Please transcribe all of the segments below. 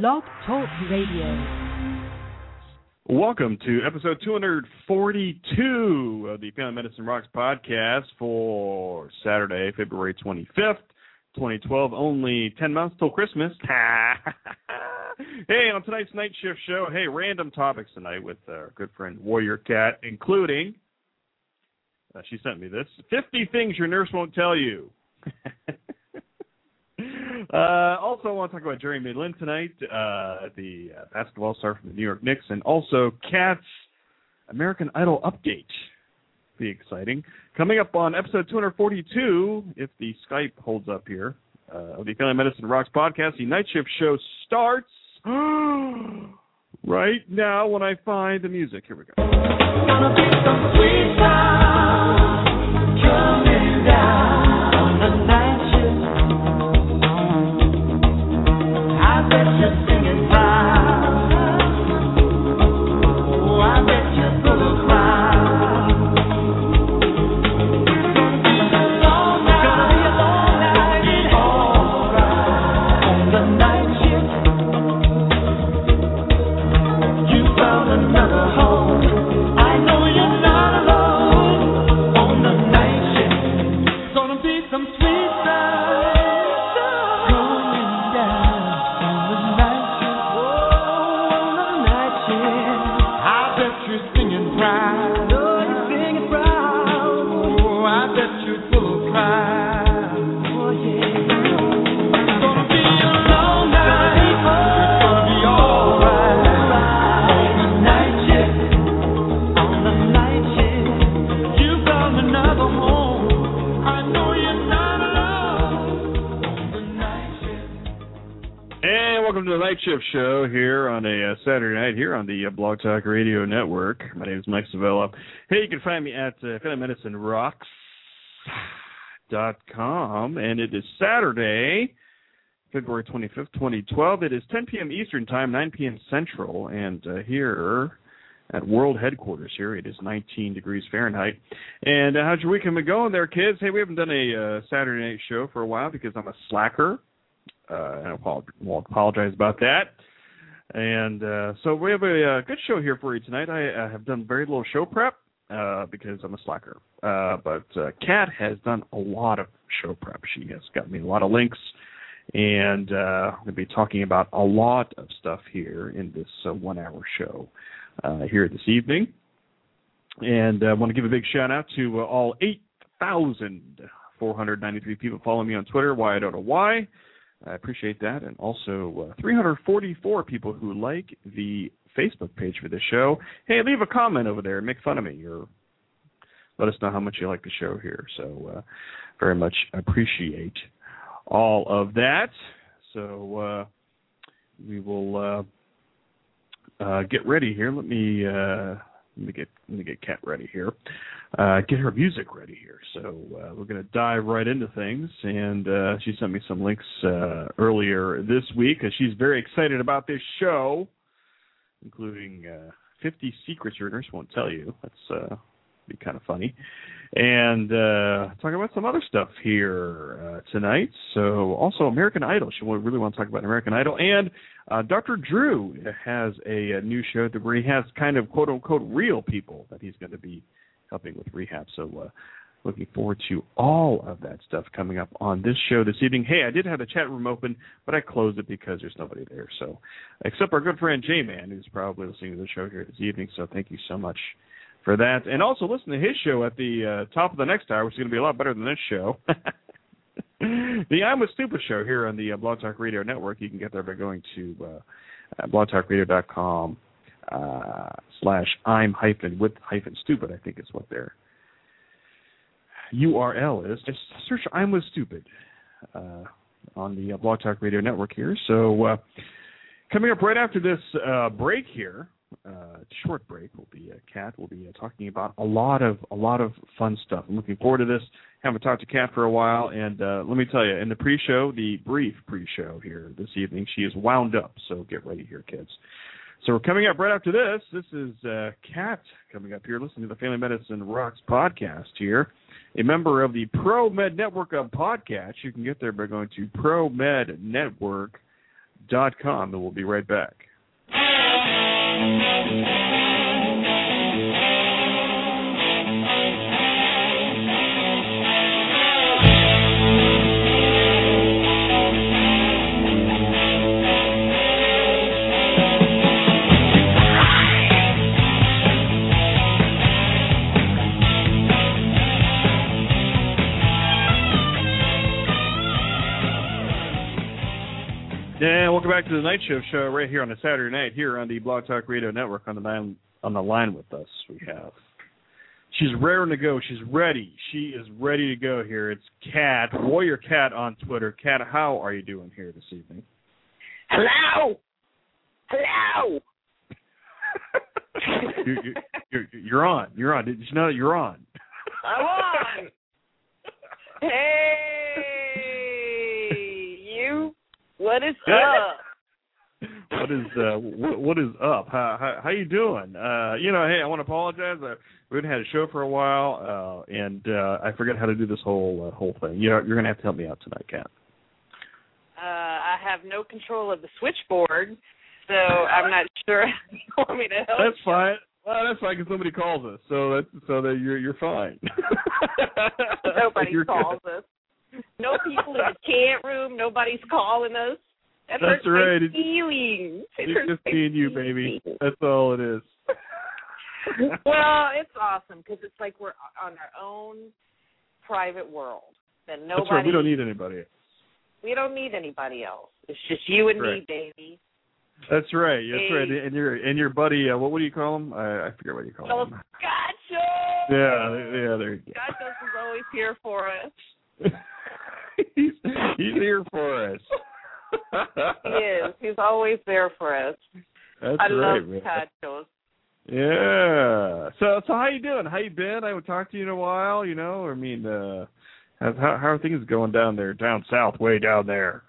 Blog Talk Radio. Welcome to episode 242 of the Family Medicine Rocks podcast for Saturday, February 25th, 2012. Only 10 months till Christmas. hey, on tonight's night shift show, hey, random topics tonight with our good friend Warrior Kat, including, uh, she sent me this 50 things your nurse won't tell you. Uh, also, I want to talk about Jeremy Lin tonight, uh, the uh, basketball star from the New York Knicks, and also Kat's American Idol update. Be exciting. Coming up on episode 242, if the Skype holds up here, uh, of the Family Medicine Rocks podcast, the night shift show starts right now when I find the music. Here we go. Shift Show here on a uh, Saturday night here on the uh, Blog Talk Radio Network. My name is Mike Sevilla. Hey, you can find me at uh, FamilyMedicineRocks.com, and it is Saturday, February 25th, 2012. It is 10 p.m. Eastern Time, 9 p.m. Central, and uh, here at World Headquarters here, it is 19 degrees Fahrenheit. And uh, how's your weekend been going there, kids? Hey, we haven't done a uh, Saturday night show for a while because I'm a slacker. Uh, and I apologize about that. And uh, so we have a, a good show here for you tonight. I, I have done very little show prep uh, because I'm a slacker. Uh, but uh, Kat has done a lot of show prep. She has got me a lot of links, and uh, to be talking about a lot of stuff here in this uh, one-hour show uh, here this evening. And I want to give a big shout out to uh, all 8,493 people following me on Twitter. Why I don't know why. I appreciate that. And also uh, 344 people who like the Facebook page for the show. Hey, leave a comment over there. Make fun of me or let us know how much you like the show here. So, uh, very much appreciate all of that. So, uh, we will uh, uh, get ready here. Let me uh, let me get let me get Kat ready here. Uh, get her music ready here. So uh, we're to dive right into things. And uh, she sent me some links uh, earlier this week she's very excited about this show, including uh, 50 secrets your nurse won't tell you. That's uh, be kind of funny. And uh, talking about some other stuff here tonight. So also American Idol. She really want to talk about American Idol. And uh, Dr. Drew has a, a new show that where he has kind of quote unquote real people that he's going to be helping with rehab. So uh, looking forward to all of that stuff coming up on this show this evening. Hey, I did have the chat room open, but I closed it because there's nobody there. So except our good friend J Man, who's probably listening to the show here this evening. So thank you so much for that. And also listen to his show at the uh, top of the next hour, which is going to be a lot better than this show. the I'm a Stupid show here on the uh, Blog Talk Radio Network. You can get there by going to uh, blogtalkradio.com uh, slash I'm hyphen with hyphen stupid. I think is what their URL is. Just search I'm with stupid uh, on the uh, Blog Talk Radio Network here. So uh, coming up right after this uh, break here, uh, short break will be a Kat. We'll be uh, talking about a lot of a lot of fun stuff. I'm looking forward to this. Haven't talked to Kat for a while, and uh, let me tell you, in the pre-show, the brief pre-show here this evening, she is wound up. So get ready here, kids. So we're coming up right after this. This is uh, Kat coming up here, listening to the Family Medicine Rocks podcast here. A member of the Pro Med Network of podcasts. You can get there by going to promednetwork and we'll be right back. And welcome back to the Night Shift Show right here on a Saturday night here on the Blog Talk Radio Network. On the line, on the line with us, we have. She's raring to go. She's ready. She is ready to go here. It's Kat Warrior Kat on Twitter. Kat, how are you doing here this evening? Hello. Hello. you're, you're, you're, on. You're on. Did you know that you're on? I'm on. hey, you. What is up? what is uh what, what is up? How how, how you doing? Uh you know, hey, I want to apologize. I, we haven't had a show for a while, uh and uh I forget how to do this whole uh, whole thing. You know, you're going to have to help me out tonight, Kat. Uh I have no control of the switchboard, so I'm not sure how you want me to help. That's you. fine. Well, that's fine because somebody calls us, so that's so that you're you're fine. Nobody You're calls good. us. No people in the chat room. Nobody's calling us. That That's right. It's- feelings. It It's just my me and you, baby. That's all it is. well, it's awesome because it's like we're on our own private world. That nobody. That's right. We don't need anybody. we don't need anybody else. It's just you and me, baby. That's right. That's right. And your and your buddy. Uh, what what do you call him? I, I forget what you call Oh, him. gotcha. Yeah, yeah. There you go. Gotcha is always here for us. he's he's here for us. He is. He's always there for us. That's I right, love man. Yeah. So so how you doing? How you been? I haven't talked to you in a while. You know, I mean, uh, how how how are things going down there, down south, way down there?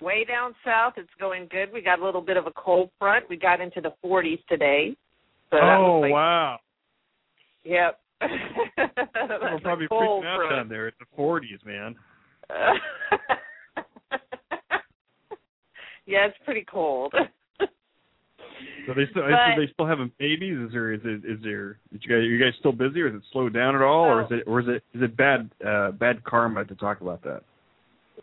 Way down south, it's going good. We got a little bit of a cold front. We got into the 40s today. So oh like, wow. Yep. We're probably freaking out down there. It's the forties, man. yeah, it's pretty cold. So they still But- are they still having babies? Is there is it is there is you guys are you guys still busy or is it slowed down at all or is it or is it is it bad uh bad karma to talk about that?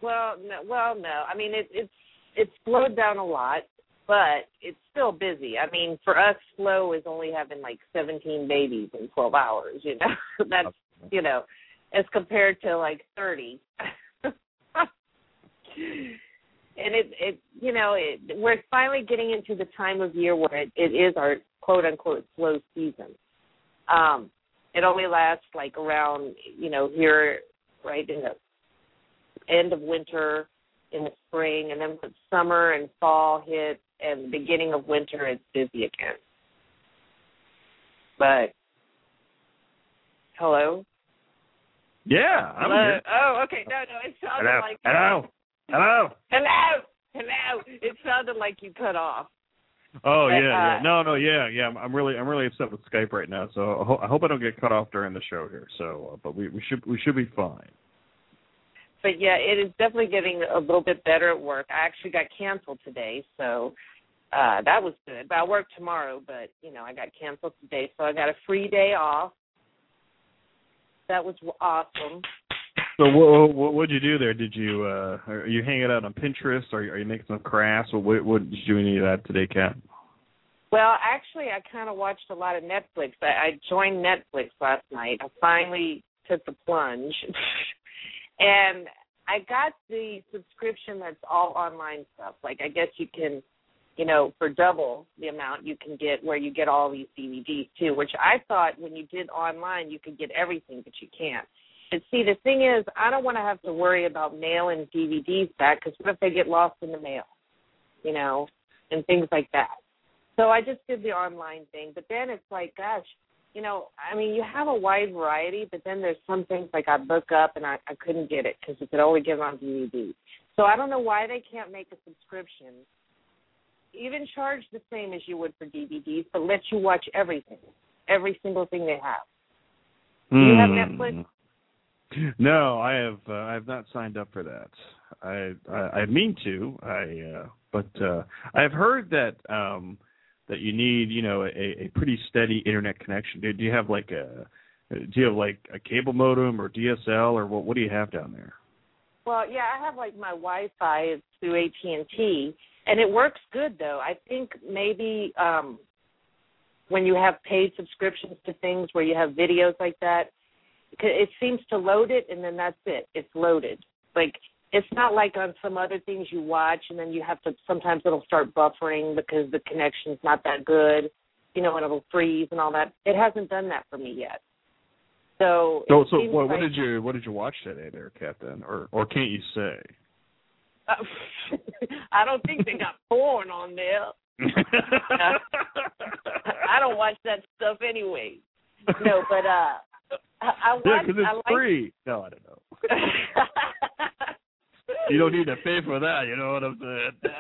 well, no, well, no. I mean, it, it's it's slowed down a lot, but it's still busy. I mean, for us, Flo is only having like 17 babies in 12 hours. You know, that's you know, as compared to like 30. and it it you know it we're finally getting into the time of year where it, it is our quote unquote slow season um it only lasts like around you know here right in the end of winter in the spring and then when summer and fall hit and the beginning of winter it's busy again but hello Yeah, I'm hello here. oh okay no no it sounded Hello. like Hello. Hello. Hello, hello. It sounded like you cut off. Oh But, yeah, yeah. uh, No, no, yeah, yeah. I'm, I'm really, I'm really upset with Skype right now. So I, ho- I hope I don't get cut off during the show here. So, uh, but we, we should, we should be fine. But yeah, it is definitely getting a little bit better at work. I actually got canceled today, so uh that was good. But I work tomorrow, but you know I got canceled today, so I got a free day off. That was awesome. So what, what, what'd you do there? Did you, uh, are you hanging out on Pinterest? Are you, are you making some crafts? Or what, what did you do any of that today, Kat? Well, actually, I kind of watched a lot of Netflix. I, I joined Netflix last night. I finally took the plunge, and I got the subscription that's all online stuff. Like, I guess you can, you know, for double the amount, you can get where you get all these DVDs too. Which I thought when you did online, you could get everything, but you can't. But see, the thing is, I don't want to have to worry about mailing DVDs back because what if they get lost in the mail, you know, and things like that. So I just did the online thing, but then it's like, gosh, you know, I mean, you have a wide variety, but then there's some things like I book up and I, I couldn't get it because it could only get it on DVD. So I don't know why they can't make a subscription, even charge the same as you would for DVDs, but let you watch everything, every single thing they have. Do you have Hmm. Netflix? No, I have. Uh, I have not signed up for that. I I, I mean to. I uh, but uh, I've heard that um, that you need you know a, a pretty steady internet connection. Do, do you have like a do you have like a cable modem or DSL or what? What do you have down there? Well, yeah, I have like my Wi-Fi is through AT and T, and it works good though. I think maybe um when you have paid subscriptions to things where you have videos like that, it seems to load it and then that's it. It's loaded. Like it's not like on some other things you watch and then you have to sometimes it'll start buffering because the connection's not that good, you know, and it'll freeze and all that. It hasn't done that for me yet. So So, so what, what did you what did you watch today there, Captain? Or or can't you say? Uh, I don't think they got porn on there. I don't watch that stuff anyway. No, but uh I, I watch, yeah, because it's I like, free. No, I don't know. you don't need to pay for that. You know what I'm saying?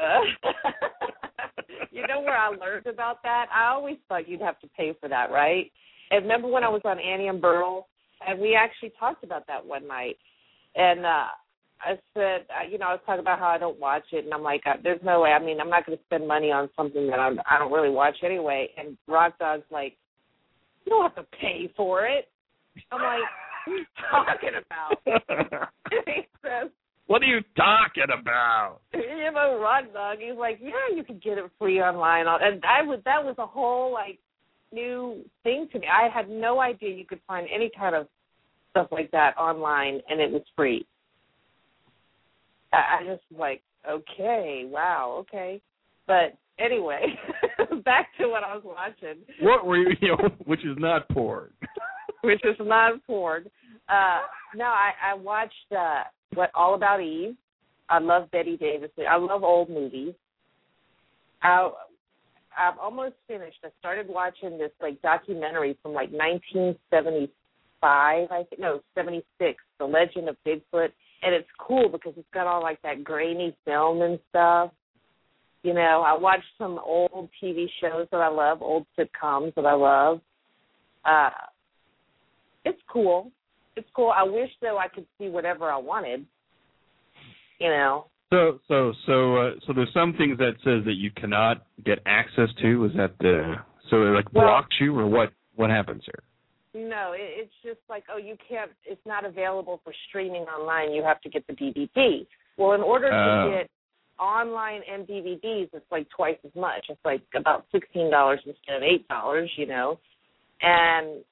you know where I learned about that? I always thought you'd have to pay for that, right? And remember when I was on Annie and Burl, and we actually talked about that one night, and uh I said, uh, you know, I was talking about how I don't watch it, and I'm like, uh, there's no way. I mean, I'm not going to spend money on something that I'm, I don't really watch anyway. And Rock Dog's like, you don't have to pay for it. I'm like, what are you talking about? he says, what are you talking about? You know, Rock Dog. He's like, yeah, you can get it free online. And I was that was a whole like new thing to me. I had no idea you could find any kind of stuff like that online, and it was free. I, I just like, okay, wow, okay. But anyway, back to what I was watching. What were you, you know, which is not porn. which is not porn. Uh no, I, I watched uh what All About Eve. I love Bette Davis. I love old movies. I I've almost finished. I started watching this like documentary from like 1975, I think. No, 76. The Legend of Bigfoot and it's cool because it's got all like that grainy film and stuff. You know, I watched some old TV shows that I love, old sitcoms that I love. Uh it's cool. It's cool. I wish though I could see whatever I wanted. You know. So so so uh, so there's some things that says that you cannot get access to. Is that the so it like Well- blocks you or what what happens here? No, it, it's just like, oh, you can't. It's not available for streaming online. You have to get the DVD. Well, in order Oh. to get online and DVDs, it's like twice as much. It's like about sixteen dollars instead of eight dollars. You know, and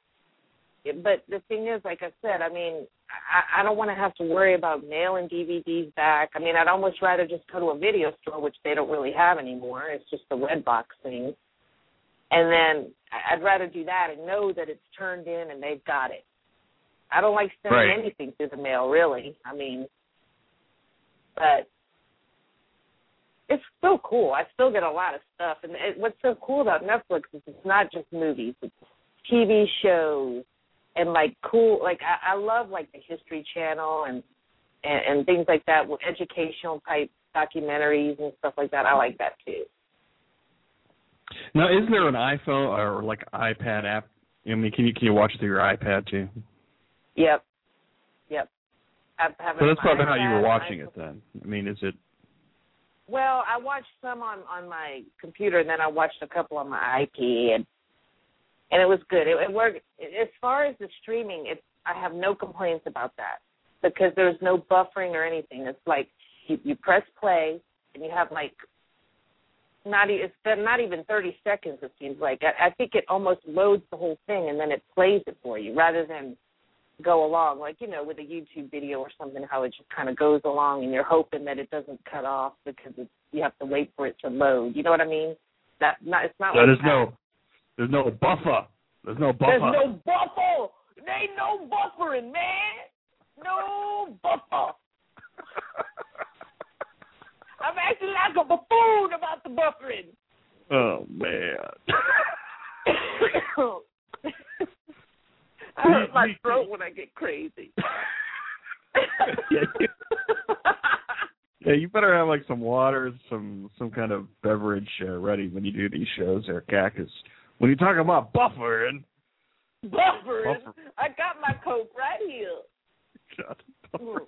but the thing is, like I said, I mean, I, I don't want to have to worry about mailing DVDs back. I mean, I'd almost rather just go to a video store, which they don't really have anymore. It's just the Redbox thing and then I'd rather do that and know that it's turned in and they've got it. I don't like sending Right. anything through the mail, really. I mean, but it's still cool. I still get a lot of stuff, and it, what's so cool about Netflix is it's not just movies; it's TV shows and like cool. Like I, I love like the History Channel and, and and things like that, with educational type documentaries and stuff like that. I like that too. Now, is there an iPhone or like iPad app? I mean, can you can you watch it through your iPad too? Yep. Yep. I have So that's probably how you were watching it then. I mean, is it? Well, I watched some on on my computer, and then I watched a couple on my iPad, and it was good. It, it worked. As far as the streaming, it's I have no complaints about that because there's no buffering or anything. It's like you you press play, and you have like not it's not even 30 seconds. It seems like I, I think it almost loads the whole thing, and then it plays it for you rather than go along like you know with a YouTube video or something how it just kind of goes along and you're hoping that it doesn't cut off because it's you have to wait for it to load. You know what I mean? That not it's not So like there's that. no there's no buffer. There's no buffer. There's no buffer. There ain't no buffering, man. No buffer. I'm acting like a buffoon about the buffering. oh man. I hurt my throat when I get crazy. yeah, you, yeah, you better have like some water, some some kind of beverage uh, ready when you do these shows, there, Cactus. When you talk about buffering, buffering. Buffer. I got my coke right here. God.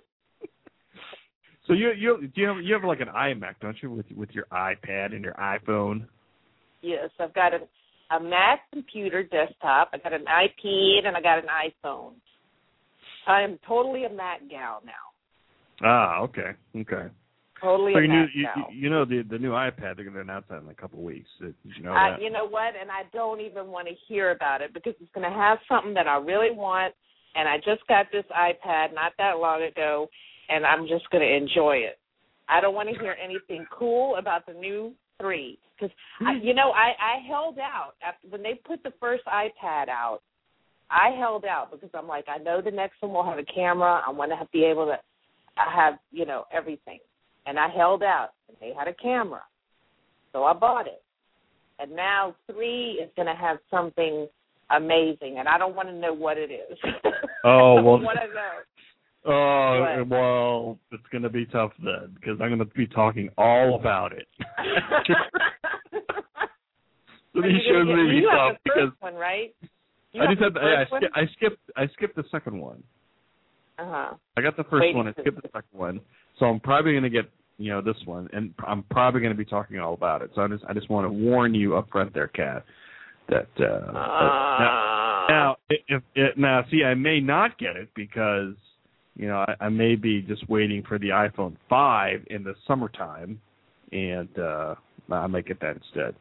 So you you do you have you have like an iMac, don't you, with with your iPad and your iPhone? Yes, I've got a a Mac computer desktop. I got an iPad and I got an iPhone. I am totally a Mac gal now. Ah, okay, okay. Totally So you, Mac you, you know the the new iPad they're going to announce that in a couple of weeks. You know I, you know what? And I don't even want to hear about it because it's going to have something that I really want. And I just got this iPad not that long ago, and I'm just going to enjoy it. I don't want to hear anything cool about the new three because hmm. you know I I held out after when they put the first iPad out. I held out because I'm like I know the next one will have a camera. I want to be able to have you know everything, and I held out. And they had a camera, so I bought it. And now three is going to have something amazing, and I don't want to know what it is. Oh, I well- don't want to know. Oh well, it's going to be tough then because I'm going to be talking all about it. so Are these you shows gonna may be tough the because first one, right? You I just had the the, I, I, sk- I skipped I skipped the second one. Uh-huh. I got the first Wait, one. I skipped the second one. So I'm probably going to get you know this one, and I'm probably going to be talking all about it. So I just I just want to warn you up front there, Kat, that uh, that- now, Uh, now if, if now see I may not get it because you know I, I may be just waiting for the iPhone 5 in the summertime, and uh, I might get that instead.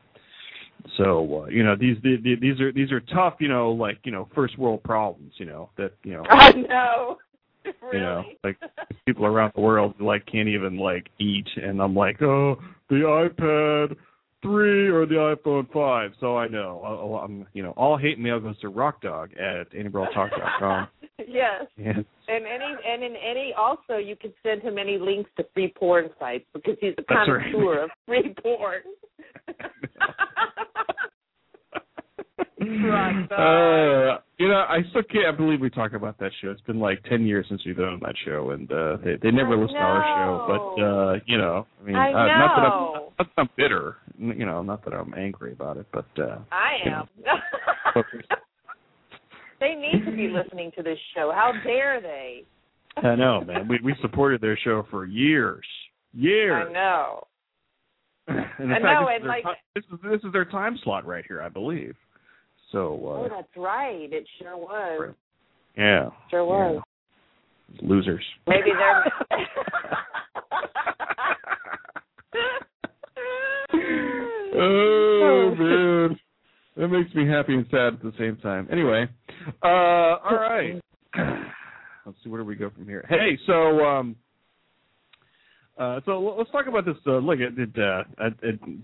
So uh, you know these the, the, these are these are tough you know like you know first world problems you know that you know I know. Really? you know like people around the world like can't even like eat and I'm like oh the iPad three or the iPhone five so I know uh, I'll, I'm you know all hate mail goes to Rock Dog at anybrawltalk.com yes. and And any and in any also you can send him any links to free porn sites because he's a That's right. connoisseur of free porn. Uh, you know I still can't believe we talk about that show it's been like ten years since we've done that show and uh they they never I listen to our show but uh you know I mean I uh, not that I'm not that I'm bitter you know not that I'm angry about it but uh I you am. know. they need to be listening to this show. How dare they? I know, man. We we supported their show for years, years. I know. And in I fact, know, this, and is like- this is this is their time slot right here, I believe. So Oh, uh, that's right. It sure was. yeah, Sure was. yeah. losers. Maybe they're. oh man, that makes me happy and sad at the same time. Anyway, uh, all right. Let's see where do we go from here. Hey, so um, uh, so let's talk about this. Uh, look, did, uh, uh,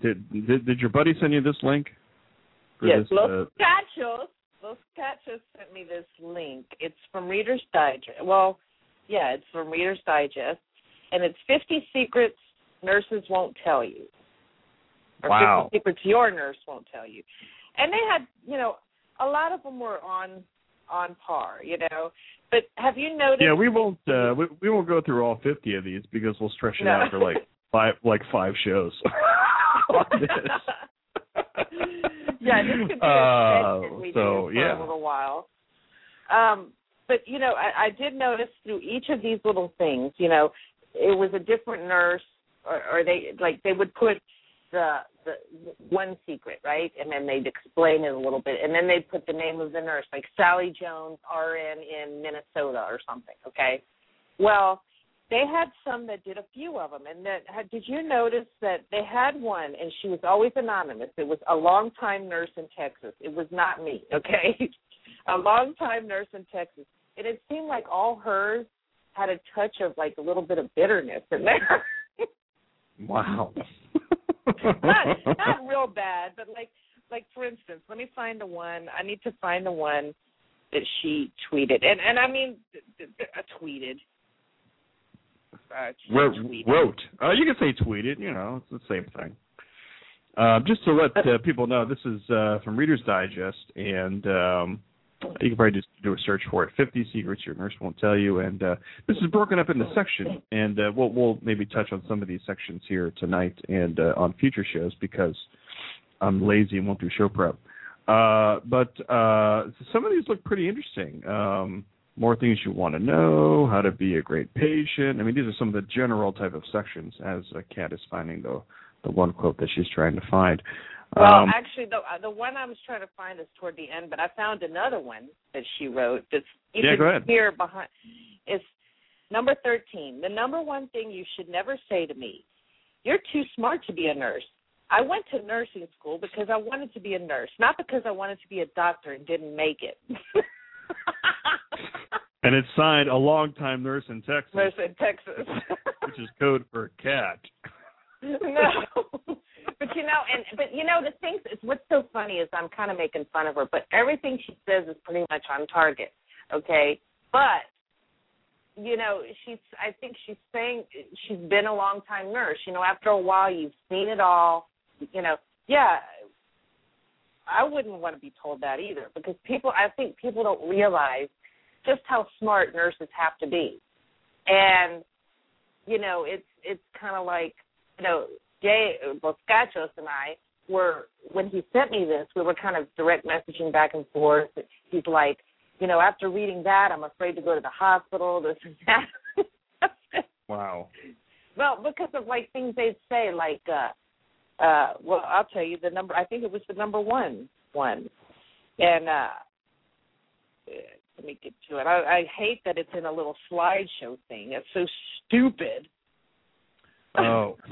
did did did your buddy send you this link? Yes, this, Los uh, Cachos. Los Cachos sent me this link. It's from Reader's Digest. Well, yeah, it's from Reader's Digest, and it's 50 secrets nurses won't tell you. Or Wow. 50 secrets your nurse won't tell you. And they had, you know, a lot of them were on on par, you know. But have you noticed? yeah, we won't uh, we, we won't go through all fifty of these because we'll stretch it No. out for like five like five shows. on this. yeah, this could be a Uh, we so, do for yeah. a little while. Um, but you know, I, I did notice through each of these little things, you know, it was a different nurse, or, or they like they would put the the one secret right, and then they'd explain it a little bit, and then they'd put the name of the nurse, like Sally Jones, RN in Minnesota or something. Okay, well. They had some that did a few of them, and that did you notice that they had one, and she was always anonymous. It was a long time nurse in Texas. It was not me, okay? a long time nurse in Texas, and it seemed like all hers had a touch of like a little bit of bitterness in there. wow. not not real bad, but like like for instance, let me find the one. I need to find the one that she tweeted, and and I mean th- th- th- uh, tweeted. Uh, wrote, wrote. Uh, you can say tweeted. You know, it's the same thing. Uh, just to let uh, people know, this is uh, from Reader's Digest, and um, you can probably just do a search for it. Fifty secrets your nurse won't tell you, and uh, this is broken up into sections, and uh, we'll we'll maybe touch on some of these sections here tonight and uh, on future shows because I'm lazy and won't do show prep. Uh, but uh, some of these look pretty interesting. Um, more things you want to know, how to be a great patient. I mean, these are some of the general type of sections as uh, Kat is finding the the one quote that she's trying to find. Well, Um, actually, the uh, the one I was trying to find is toward the end, but I found another one that she wrote. That's you Yeah, can go ahead. hear behind. It's number thirteen. The number one thing you should never say to me: "You're too smart to be a nurse." I went to nursing school because I wanted to be a nurse, not because I wanted to be a doctor and didn't make it. and it's signed a longtime nurse in Texas, nurse in Texas. which is code for cat. no. But you know, and but you know the thing is, what's so funny is I'm kind of making fun of her, but everything she says is pretty much on target. Okay, but you know she's. I think she's saying she's been a long time nurse. You know, after a while you've seen it all. You know, yeah. I wouldn't want to be told that either because people. I think people don't realize just how smart nurses have to be, and you know it's it's kind of like you know Jay Boscachos and I were when he sent me this, we were kind of direct messaging back and forth. He's like, you know, after reading that, I'm afraid to go to the hospital. This and that. Wow. well, because of like things they'd say, like, uh, uh, well, I'll tell you the number. I think it was the number one one, and uh, let me get to it. I, I hate that it's in a little slideshow thing. It's so stupid. Oh.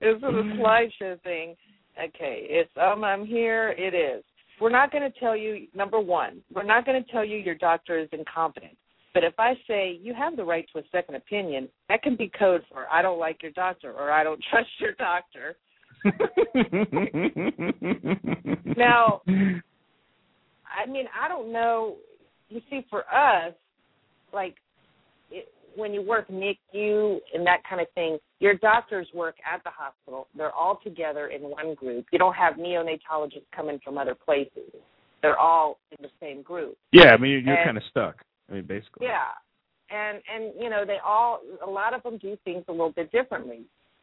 It's a slideshow thing. Okay, it's um I'm here. It is. We're not going to tell you number one. We're not going to tell you your doctor is incompetent. But if I say you have the right to a second opinion, that can be code for I don't like your doctor or I don't trust your doctor. Now- I mean, I don't know. You see, for us, like it, when you work NICU and that kind of thing, your doctors work at the hospital. They're all together in one group. You don't have neonatologists coming from other places. They're all in the same group. yeah, I mean you're, you're kind of stuck. I mean, basically. Yeah, and and you know they all a lot of them do things a little bit differently,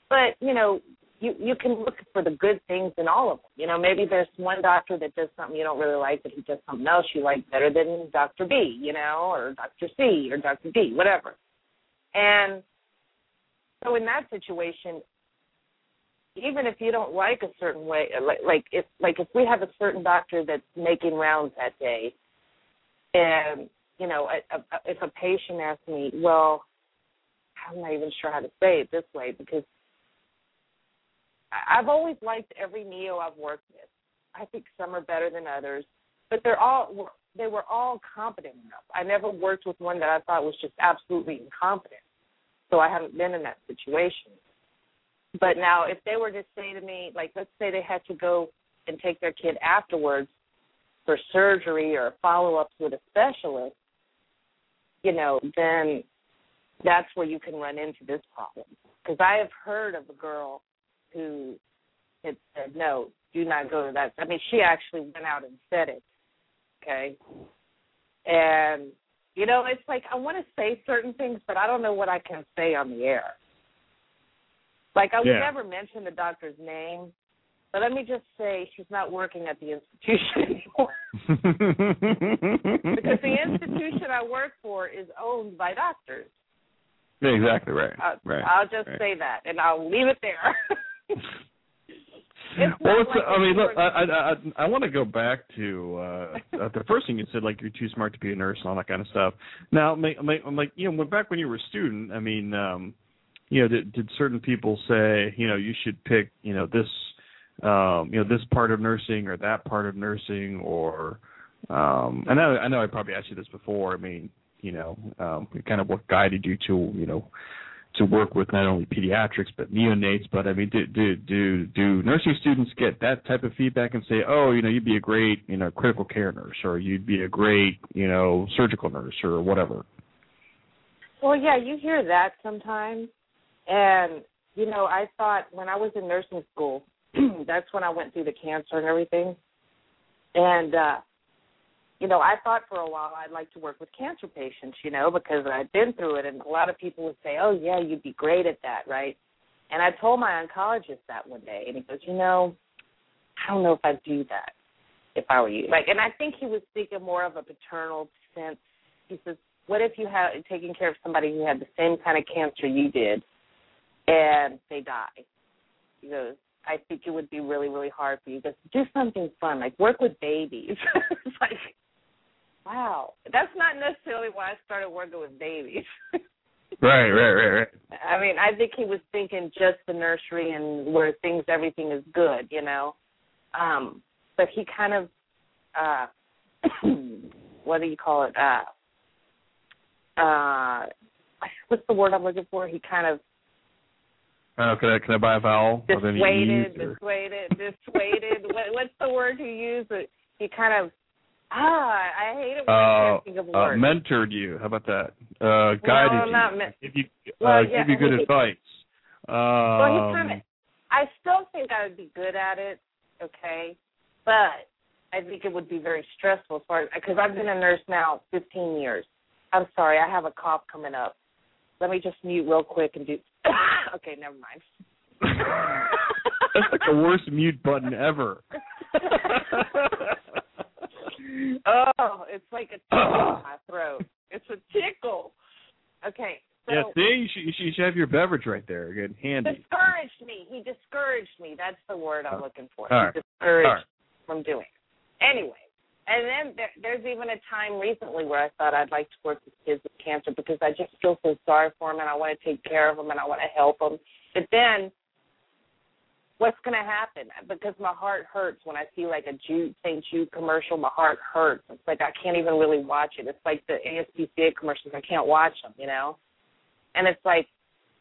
but you know you you can look for the good things in all of them. You know maybe there's one doctor that does something you don't really like, but he does something else you like better than Doctor B, you know, or Doctor C or Doctor D, whatever. And so in that situation, even if you don't like a certain way, like like if like if we have a certain doctor that's making rounds that day, and you know, a, a, if a patient asks me, well, I'm not even sure how to say it this way because I've always liked every neo I've worked with. I think some are better than others, but they're all they were all competent enough. I never worked with one that I thought was just absolutely incompetent. So I haven't been in that situation. But now, if they were to say to me, like, let's say they had to go and take their kid afterwards for surgery or follow ups with a specialist, you know, then that's where you can run into this problem. Because I have heard of a girl who had said, no, do not go to that. I mean, she actually went out and said it. Okay. And, you know, it's like I want to say certain things, but I don't know what I can say on the air. Like, I would Yeah. never mention the doctor's name, but let me just say she's not working at the institution anymore because the institution I work for is owned by doctors. Exactly right. I'll, right. I'll just right. say that, and I'll leave it there. Well, like I mean, look, I I I, I want to go back to uh, uh the first thing you said, like you're too smart to be a nurse and all that kind of stuff. Now, I'm like, I'm like- like, you know, when, back when you were a student, I mean, um, you know, did, did certain people say, you know, you should pick, you know, this, um, you know, this part of nursing or that part of nursing, or, um, I know, I know, I probably asked you this before. I mean, you know, um, kind of what guided you to, you know, to work with not only pediatrics but neonates. But I mean, do do do do nursing students get that type of feedback and say, oh, you know, you'd be a great, you know, critical care nurse, or you'd be a great, you know, surgical nurse, or whatever. Well, yeah, you hear that sometimes. And, you know, I thought when I was in nursing school, that's when I went through the cancer and everything. And, uh, you know, I thought for a while I'd like to work with cancer patients, you know, because I'd been through it. And a lot of people would say, oh, yeah, you'd be great at that, right? And I told my oncologist that one day. And he goes, you know, I don't know if I'd do that if I were you. Like, and I think he was thinking more of a paternal sense. He says, "What if you had taken care of somebody who had the same kind of cancer you did, and they die?" He goes, "I think it would be really, really hard for you. Just do something fun, like work with babies." it's like, wow, that's not necessarily why I started working with babies. right, right, right, right. I mean, I think he was thinking just the nursery and where things, everything is good, you know. Um, but he kind of, uh, what do you call it? Uh, uh, what's the word I'm looking for? He kind of uh, can I can I buy a vowel? Dissuaded, dissuaded, dissuaded. what, what's the word he used? He kind of ah, I hate it when uh, I can't think of uh, words. mentored you. How about that? Uh, guided no, you. Not me- give you uh, well, yeah, give you good advice. Um, well, he kind of. I still think I would be good at it. Okay, but I think it would be very stressful as far because I've been a nurse now 15 years. I'm sorry, I have a cough coming up. Let me just mute real quick and do. okay, never mind. That's like the worst mute button ever. oh, it's like a tickle in my throat. It's a tickle. Okay. So yeah, see, you should, you should have your beverage right there, good handy. Discouraged me. He discouraged me. That's the word I'm oh. looking for. All he discouraged right. from doing it. Anyway, and then there, there's even a time recently where I thought I'd like to work with kids with cancer because I just feel so sorry for them and I want to take care of them and I want to help them. But then, what's going to happen? Because my heart hurts when I see like a Jude St. Jude commercial. My heart hurts. It's like I can't even really watch it. It's like the ASPCA commercials. I can't watch them, you know. And it's like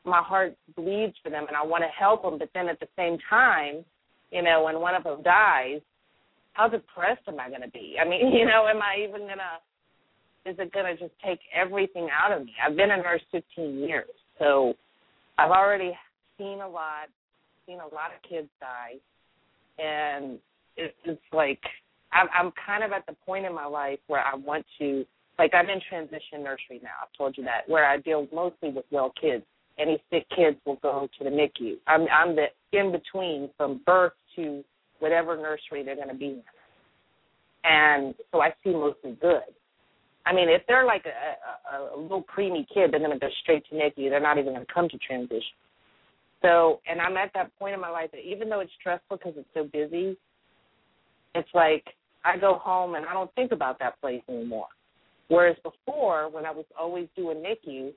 my heart bleeds for them and I want to help them, but then at the same time, you know, when one of them dies how depressed am I going to be? I mean, you know, am I even to, is it to just take everything out of me? I've been a nurse 15 years, so I've already seen a lot, seen a lot of kids die, and it, it's like, I'm, I'm kind of at the point in my life where I want to, like, I'm in transition nursery now, I've told you that, where I deal mostly with well kids. Any sick kids will go to the NICU. I'm, I'm the in between from birth to whatever nursery they're going to be in. And so I see mostly good. I mean, if they're like a, a, a little preemie kid, they're going to go straight to NICU. They're not even going to come to transition. So, and I'm at that point in my life that even though it's stressful because it's so busy, it's like I go home and I don't think about that place anymore. Whereas before, when I was always doing NICU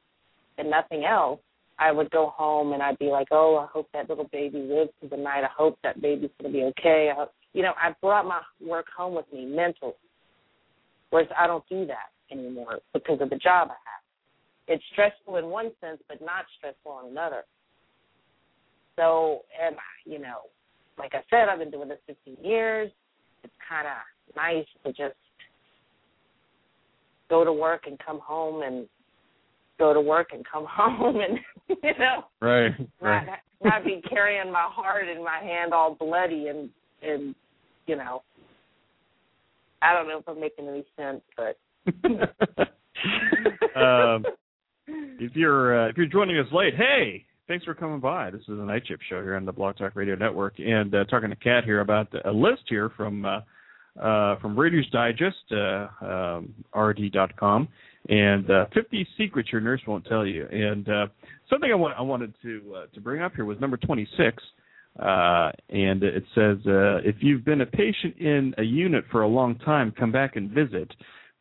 and nothing else, I would go home and I'd be like, oh, I hope that little baby lives through the night. I hope that baby's going to be okay. I hope, you know, I brought my work home with me mentally. Whereas I don't do that anymore because of the job I have. It's stressful in one sense, but not stressful in another. So, and you know, like I said, I've been doing this 15 years. It's kind of nice to just go to work and come home and go to work and come home and you know right right not, not be carrying my heart in my hand all bloody and and you know I don't know if I'm making any sense but um if you're uh, if you're joining us late hey thanks for coming by. This is a night shift show here on the Blog Talk Radio Network. And uh, talking to Kat here about a list here from uh uh, from Reader's Digest, uh, um, rd.com, and uh, 50 secrets your nurse won't tell you. And uh, something I, want, I wanted to uh, to bring up here was number 26, uh, and it says if you've been a patient in a unit for a long time, come back and visit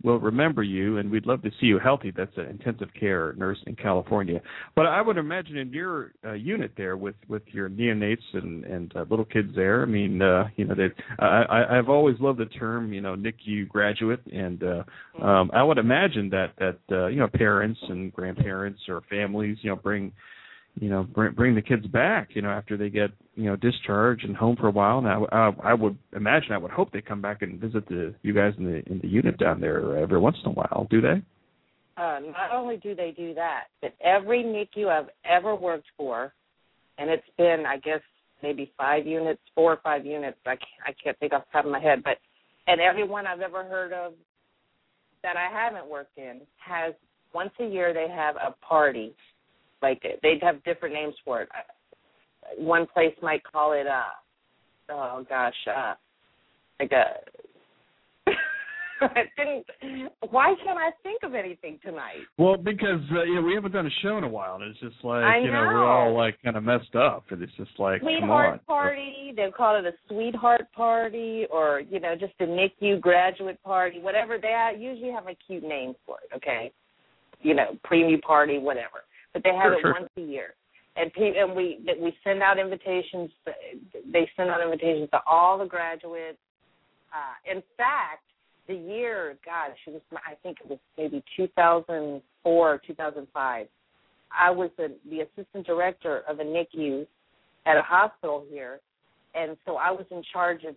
will remember you, and we'd love to see you healthy. That's an intensive care nurse in California. But I would imagine in your uh, unit there with with your neonates and and uh, little kids there. I mean, uh, you know, that I, I've always loved the term, you know, NICU graduate, and uh, um, I would imagine that that uh, you know parents and grandparents or families, you know, bring you know bring bring the kids back you know after they get you know discharged and home for a while. Now uh, i would imagine i would hope they come back and visit the you guys in the in the unit down there every once in a while do they? Uh not only do they do that but every nicu i've ever worked for and it's been i guess maybe five units four or five units i can't, i can't think off the top of my head but and everyone i've ever heard of that i haven't worked in has once a year they have a party like they'd have different names for it. One place might call it uh oh gosh, uh like a I didn't. Why can't I think of anything tonight? Well, because uh, you know we haven't done a show in a while, and it's just like I you know, we're all like kind of messed up, and it's just like come on. Sweetheart party. They call it a sweetheart party, or you know, just a NICU graduate party, whatever. They usually have a cute name for it. Okay, you know, preemie party, whatever. But they have Sure, it sure. once a year, and pe- and we that we send out invitations. They send out invitations to all the graduates. Uh, in fact, the year, gosh, it was I think it was maybe 2004 or 2005. I was the, the assistant director of a NICU at a hospital here, and so I was in charge of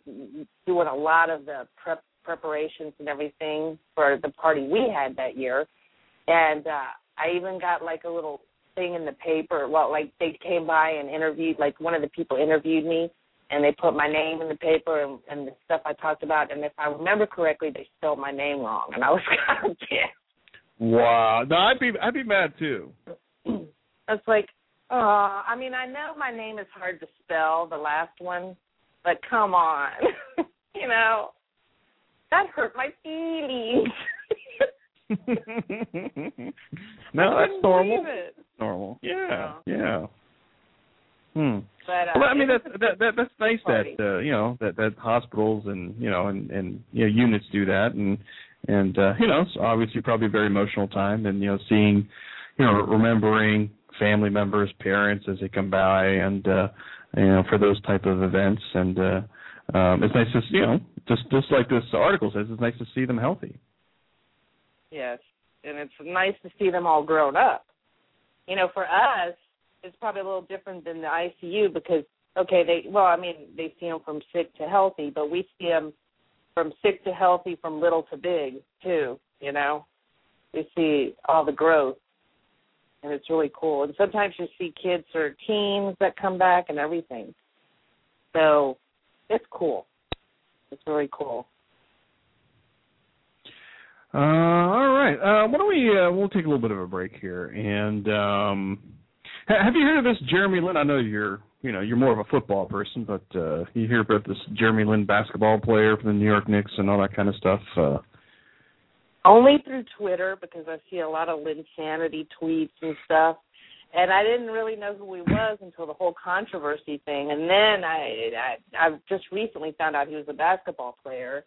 doing a lot of the prep preparations and everything for the party we had that year. And uh I even got like a little thing in the paper. Well, like they came by and interviewed, like one of the people interviewed me, and they put my name in the paper and, and the stuff I talked about. And if I remember correctly, they spelled my name wrong, and I was kind of pissed. Wow, no, I'd be I'd be mad too. It's like, uh, I mean, I know my name is hard to spell, the last one, but come on, you know, that hurt my feelings. no, that's normal. it. Normal. Yeah, Yeah. yeah. Hmm. But uh, Well, I mean that's that, that that's nice party. that uh, you know that that hospitals and you know and and you know units do that and and uh, you know it's obviously probably a very emotional time and you know seeing you know remembering family members parents as they come by and uh you know for those type of events and uh um it's nice to you know just just like this article says it's nice to see them healthy Yes, and it's nice to see them all grown up. You know, for us, it's probably a little different than the ICU because okay, they well, I mean, they see them from sick to healthy, but we see them from sick to healthy, from little to big too. You know, we see all the growth, and it's really cool. And sometimes you see kids or teens that come back and everything. So it's cool. It's really cool. Uh, all right. Uh, why don't we? Uh, we'll take a little bit of a break here. And um, ha- have you heard of this Jeremy Lin? I know you're, you know, you're more of a football person, but uh, you hear about this Jeremy Lin basketball player for the New York Knicks and all that kind of stuff. Uh, Only through Twitter because I see a lot of Linsanity tweets and stuff. And I didn't really know who he was until the whole controversy thing. And then I I I just recently found out he was a basketball player.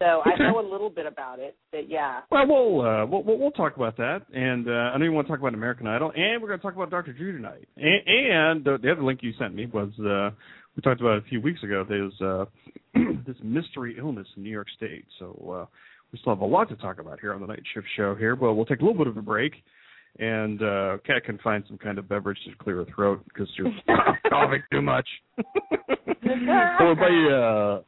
So I know a little bit about it. But yeah. well, we'll, uh, we'll we'll talk about that. And uh, I know you want to talk about American Idol, and we're going to talk about Dr. Drew tonight. And, and the, the other link you sent me was uh, we talked about a few weeks ago. There's uh, this mystery illness in New York State. So uh, we still have a lot to talk about here on the night shift show here, but we'll take a little bit of a break. And uh, Kat can find some kind of beverage to clear her throat because you're coughing too much. so we'll uh,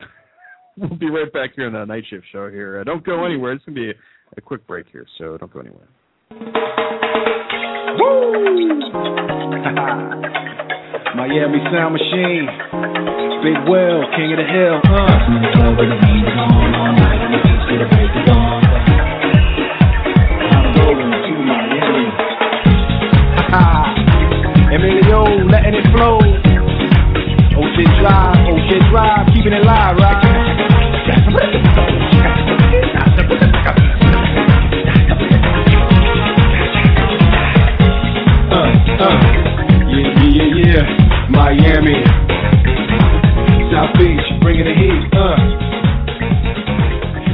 we'll be right back here on the night shift show here. Uh, don't go anywhere. It's going to be a, a quick break here, so don't go anywhere. Miami Sound Machine. Big Will, King of the Hill. Uh. I'm rolling to Miami. Emilio, letting it flow. Oh shit drive, shit drive, keeping it live, right?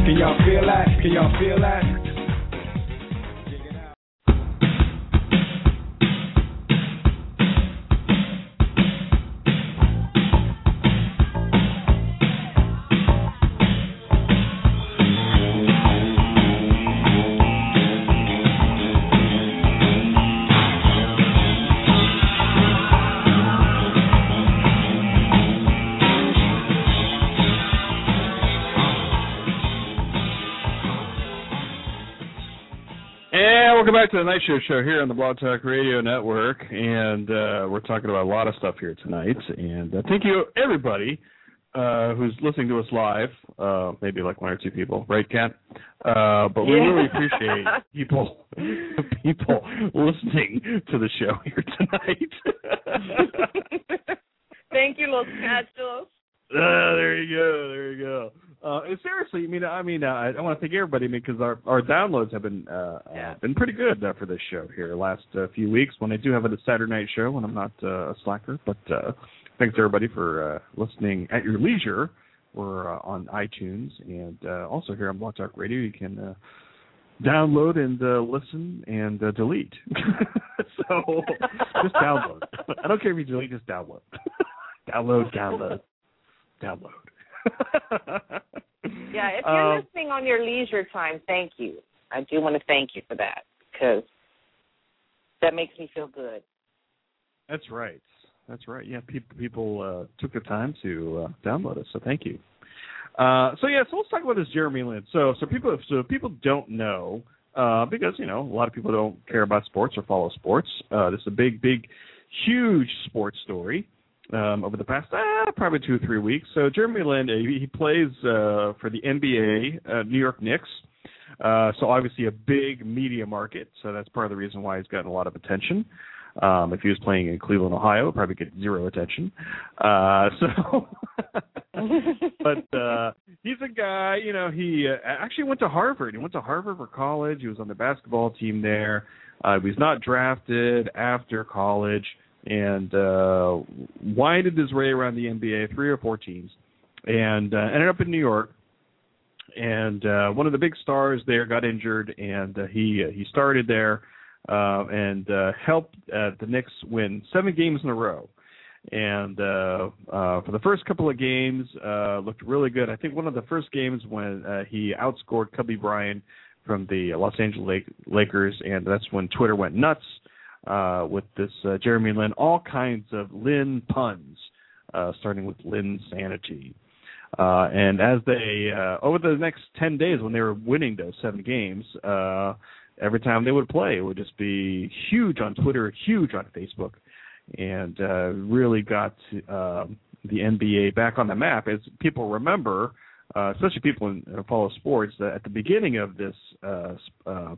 Can y'all feel that? Can y'all feel that? Back to the Night Shift Show here on the Blog Talk Radio Network, and uh, we're talking about a lot of stuff here tonight. And uh, thank you everybody uh, who's listening to us live. Uh, maybe like one or two people, right, Kat? Uh, but we Yeah. really appreciate people people listening to the show here tonight. Thank you, Los Cachos. Ah, there you go. There you go. Uh, and seriously, mean, I mean, uh, I want to thank everybody because our our downloads have been uh, Yeah. uh, been pretty good uh, for this show here last uh, few weeks. When I do have a Saturday night show when I'm not uh, a slacker, but uh, thanks everybody for uh, listening at your leisure. We're uh, on iTunes and uh, also here on Blog Talk Radio. You can uh, download and uh, listen and uh, delete. so just download. I don't care if you delete, just download. download, download, download. Yeah, if you're Um, listening on your leisure time, thank you. I do want to thank you for that because that makes me feel good. That's right. That's right. Yeah, people people uh, took the time to uh, download it, so thank you. Uh, so yeah, so let's talk about this Jeremy Lin. So so people so people don't know uh, because you know a lot of people don't care about sports or follow sports. Uh, this is a big big huge sports story um, over the past uh, probably two or three weeks. So Jeremy Lin uh, he, plays uh, for the NBA uh, New York Knicks. Uh, so obviously a big media market. So that's part of the reason why he's gotten a lot of attention. Um, if he was playing in Cleveland, Ohio, probably get zero attention. Uh, so, but uh, he's a guy. You know, he uh, actually went to Harvard. He went to Harvard for college. He was on the basketball team there. Uh, he was not drafted after college, and uh, winded his way around the NBA, three or four teams, and uh, ended up in New York and uh, one of the big stars there got injured, and uh, he uh, he started there uh, and uh, helped uh, the Knicks win seven games in a row. And uh, uh, for the first couple of games, uh, looked really good. I think one of the first games when uh, he outscored Kobe Bryant from the Los Angeles Lake- Lakers, and that's when Twitter went nuts uh, with this uh, Jeremy Lin, all kinds of Lin puns, uh, starting with Lin Sanity. Uh, and as they uh, over the next ten days, when they were winning those seven games, uh, every time they would play, it would just be huge on Twitter, huge on Facebook, and uh, really got uh, the NBA back on the map. As people remember, uh, especially people in, who follow sports, that at the beginning of this uh, uh,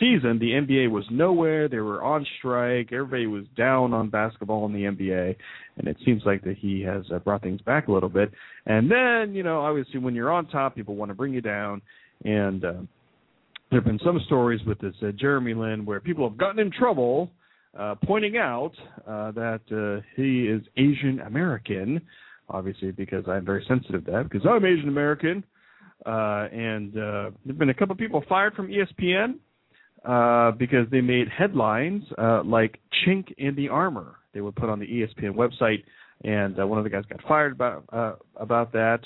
season, the NBA was nowhere. They were on strike. Everybody was down on basketball in the NBA, and it seems like that he has uh, brought things back a little bit. And then, you know, obviously, when you're on top, people want to bring you down, and uh, there have been some stories with this uh, Jeremy Lin where people have gotten in trouble. Uh, pointing out uh, that uh, he is Asian American, obviously because I'm very sensitive to that because I'm Asian American, uh, and uh, there've been a couple of people fired from ESPN uh, because they made headlines uh, like "chink in the armor." They would put on the ESPN website, and uh, one of the guys got fired about uh, about that.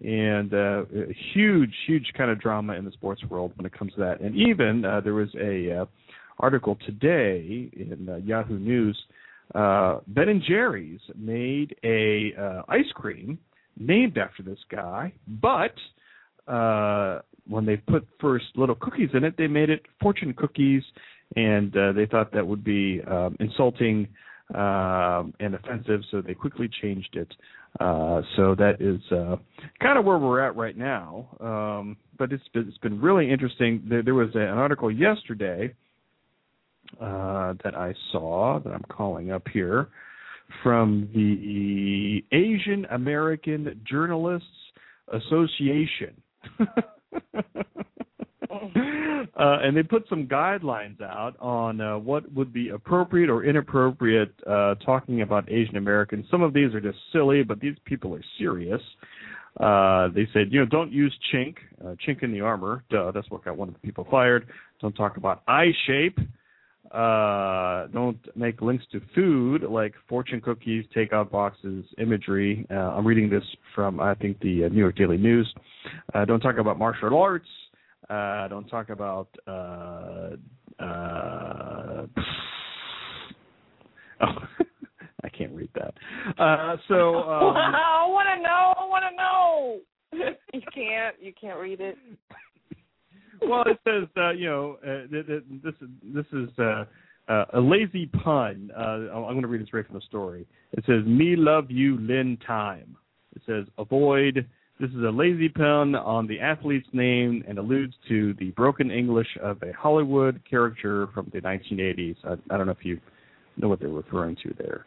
And uh, a huge, huge kind of drama in the sports world when it comes to that. And even uh, there was a uh, article today in uh, Yahoo News. Uh, ben and Jerry's made a uh, ice cream named after this guy, but uh, when they put first little cookies in it, they made it fortune cookies, and uh, they thought that would be um, insulting um, and offensive, so they quickly changed it. Uh, so that is uh, kind of where we're at right now. Um, but it's been, it's been really interesting. There, there was a, an article yesterday uh, that I saw that I'm calling up here from the Asian American Journalists Association. Uh, and they put some guidelines out on uh, what would be appropriate or inappropriate uh, talking about Asian Americans. Some of these are just silly, but these people are serious. Uh, they said, you know, don't use chink, uh, chink in the armor. Duh, that's what got one of the people fired. Don't talk about eye shape. Uh, don't make links to food like fortune cookies, takeout boxes, imagery. Uh, I'm reading this from, I think, the uh, New York Daily News. Uh, don't talk about martial arts. Uh, don't talk about. Uh, uh, oh, I can't read that. Uh, so. Um, I want to know. I want to know. you can't. You can't read it. Well, it says uh, you know uh, th- th- this this is uh, uh, a lazy pun. Uh, I'm going to read it straight from the story. It says "Me love you, Lin time." It says avoid. This is a lazy pun on the athlete's name and alludes to the broken English of a Hollywood character from the 1980s. I, I don't know if you know what they're referring to there,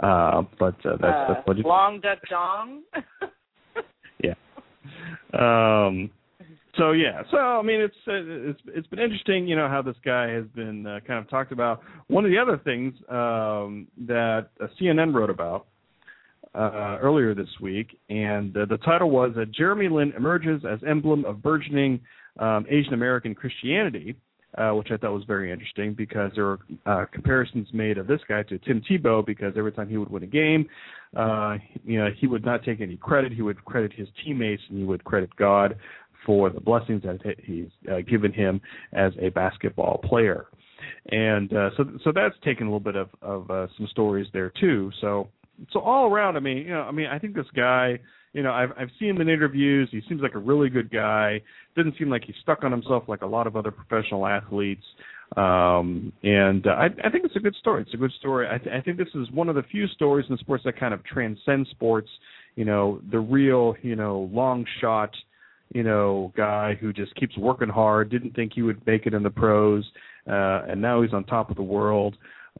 uh, but uh, that's, uh, that's what it Long Duck Dong. yeah. Um, so yeah, so I mean, it's uh, it's it's been interesting, you know, how this guy has been uh, kind of talked about. One of the other things um, that uh, CNN wrote about uh, earlier this week, and uh, the title was uh, "Jeremy Lin emerges as emblem of burgeoning um, Asian American Christianity." Which I thought was very interesting because there were comparisons made of this guy to Tim Tebow because every time he would win a game, you know, he would not take any credit. He would credit his teammates and he would credit God for the blessings that he's uh, given him as a basketball player. And uh, so, so that's taken a little bit of, of uh, some stories there too. So, so all around, I mean, you know, I mean, I think this guy, you know, I've I've seen him in interviews. He seems like a really good guy. Doesn't seem like he's stuck on himself like a lot of other professional athletes. Um, and uh, I, I think it's a good story. It's a good story. I, th- I think this is one of the few stories in sports that kind of transcend sports. You know, the real, you know, long shot you know, guy who just keeps working hard, didn't think he would make it in the pros, uh, and now he's on top of the world.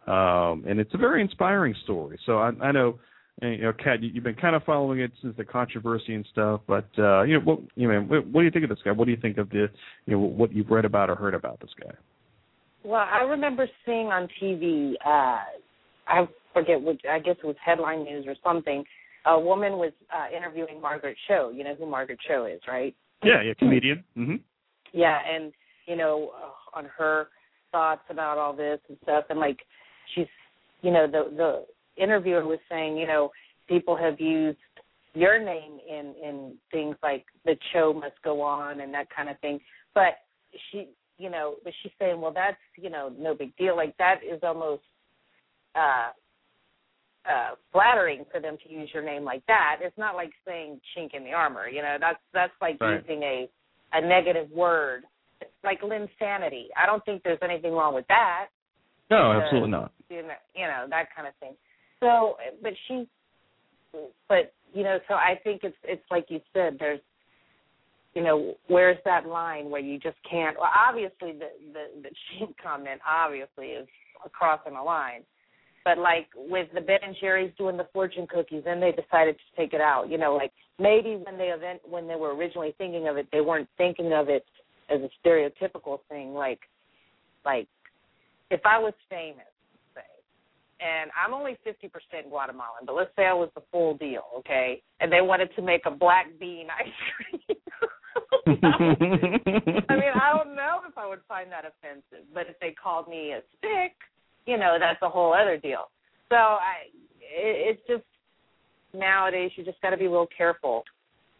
Um, and it's a very inspiring story. So I, I know, you know, Kat, you, you've been kind of following it since the controversy and stuff. But uh, you know, what you know, what, what do you think of this guy? What do you think of the, you know, what you've read about or heard about this guy? Well, I remember seeing on TV. Uh, I forget which. I guess it was headline news or something a woman was uh, interviewing Margaret Cho. You know who Margaret Cho is, right? Yeah, yeah, comedian. Mhm. Yeah, and you know uh, on her thoughts about all this and stuff, and like she's, you know, the the interviewer was saying, you know, people have used your name in in things like the Cho must go on and that kind of thing, but she, you know, but she's saying, well, that's you know no big deal. Like that is almost uh uh flattering for them to use your name like that. It's not like saying chink in the armor, you know. That's that's like right. using a a negative word. It's like Linsanity. I don't think there's anything wrong with that. No, absolutely not. You know, you know that kind of thing. So, but she, but you know, so I think it's it's like you said. There's, you know, where's that line where you just can't? Well, obviously the the the chink comment obviously is crossing a line but like with the Ben and Jerry's doing the fortune cookies, then they decided to take it out. You know, like maybe when they event when they were originally thinking of it, they weren't thinking of it as a stereotypical thing. Like, like if I was famous, say, and I'm only fifty percent Guatemalan, but let's say I was the full deal, okay, and they wanted to make a black bean ice cream. I mean, I don't know if I would find that offensive, but if they called me a stick you know that's a whole other deal. So I, it, it's just nowadays you just got to be real careful,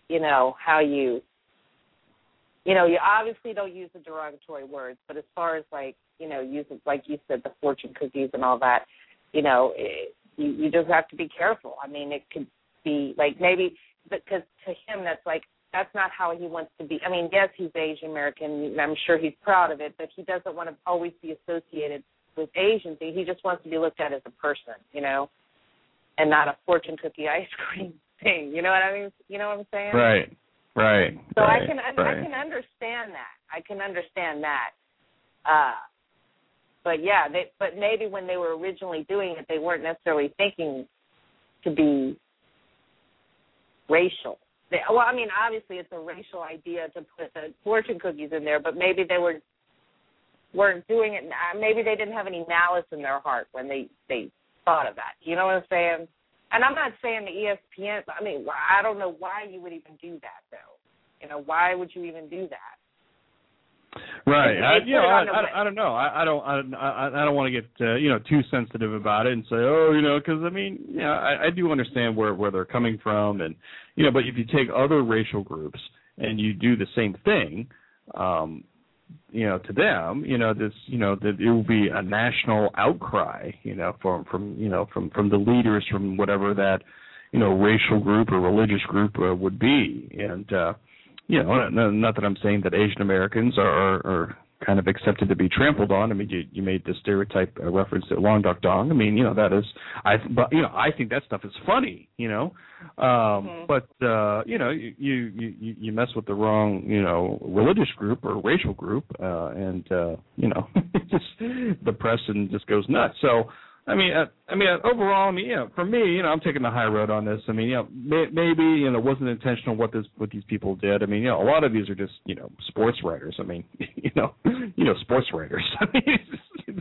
you know how you, you know you obviously don't use the derogatory words, but as far as like you know using like you said the fortune cookies and all that, you know it, you you just have to be careful. I mean it could be like maybe because to him that's like that's not how he wants to be. I mean, yes, he's Asian American. I'm sure he's proud of it, but he doesn't want to always be associated with Asian thing. He just wants to be looked at as a person, you know, and not a fortune cookie ice cream thing. You know what I mean? You know what I'm saying? Right. Right. So right, I can right. I can understand that. I can understand that. Uh but yeah, they but maybe when they were originally doing it they weren't necessarily thinking to be racial. They, well, I mean, obviously it's a racial idea to put the fortune cookies in there, but maybe they were weren't doing it. Maybe they didn't have any malice in their heart when they they thought of that. You know what I'm saying? And I'm not saying the ESPN. I mean, I don't know why you would even do that, though. You know, why would you even do that? Right. I, you know, I, I. I don't know. I, I don't. I, I, I don't want to get uh, you know too sensitive about it and say, oh, you know, because I mean, you know, I, I do understand where where they're coming from, and you know, but if you take other racial groups and you do the same thing, um, you know, to them, you know, this, you know, that it will be a national outcry, you know, from from you know from from the leaders from whatever that, you know, racial group or religious group uh, would be, and uh, you know, not, not that I'm saying that Asian Americans are, are, are kind of accepted to be trampled on. I mean, you, you made the stereotype uh, reference to Long Duck Dong. I mean, you know, that is, I, but you know, I think that stuff is funny, you know, um, Mhm. but uh, you know, you, you you you mess with the wrong, you know, religious group or racial group, uh, and uh, you know, just the press and just goes nuts. So. I mean, uh, I mean, uh, overall, I mean, know, for me, you know, I'm taking the high road on this. I mean, you know, may, maybe you know, it wasn't intentional what this what these people did. I mean, you know, a lot of these are just you know, sports writers. I mean, you know, you know, sports writers. I mean,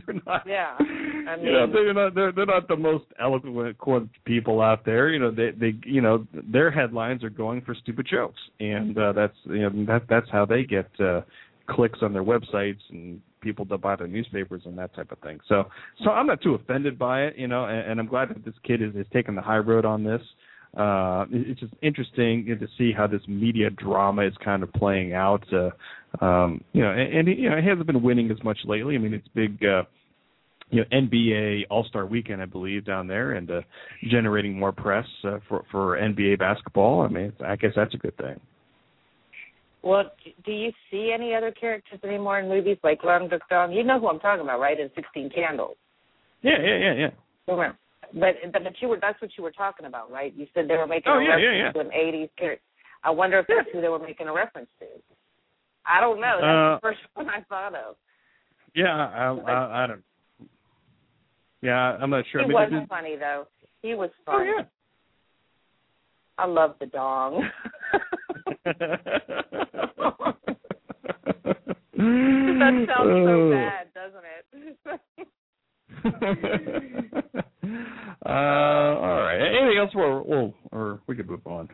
they're not. Yeah, I mean, you know, they're not they're they're not the most eloquent people out there. You know, they they you know their headlines are going for stupid jokes, and uh, that's you know that that's how they get uh, clicks on their websites and people to buy their newspapers and that type of thing. So so I'm not too offended by it, you know, and, and I'm glad that this kid is, is taking the high road on this. Uh, it's just interesting to see how this media drama is kind of playing out. Uh, um, you know, and, and you know, he hasn't been winning as much lately. I mean, it's big. Uh, you know NBA All Star Weekend, I believe, down there, and uh, generating more press uh, for for NBA basketball. I mean, I guess that's a good thing. Well, do you see any other characters anymore in movies like Long Duck Dong? You know who I'm talking about, right? In Sixteen Candles. Yeah, yeah, yeah, yeah. Remember. But but you were that's what you were talking about, right? You said they were making oh, a yeah, reference yeah, yeah. to an '80s character. I wonder if that's who they were making a reference to. I don't know. That's Uh, the first one I thought of. Yeah, I, I, I don't. Yeah, I'm not sure. He I mean, was this- funny though. He was oh yeah. I love the dong. that sounds so Oh. bad, doesn't it? uh, all right. Anything else? Or, or, or we could move on.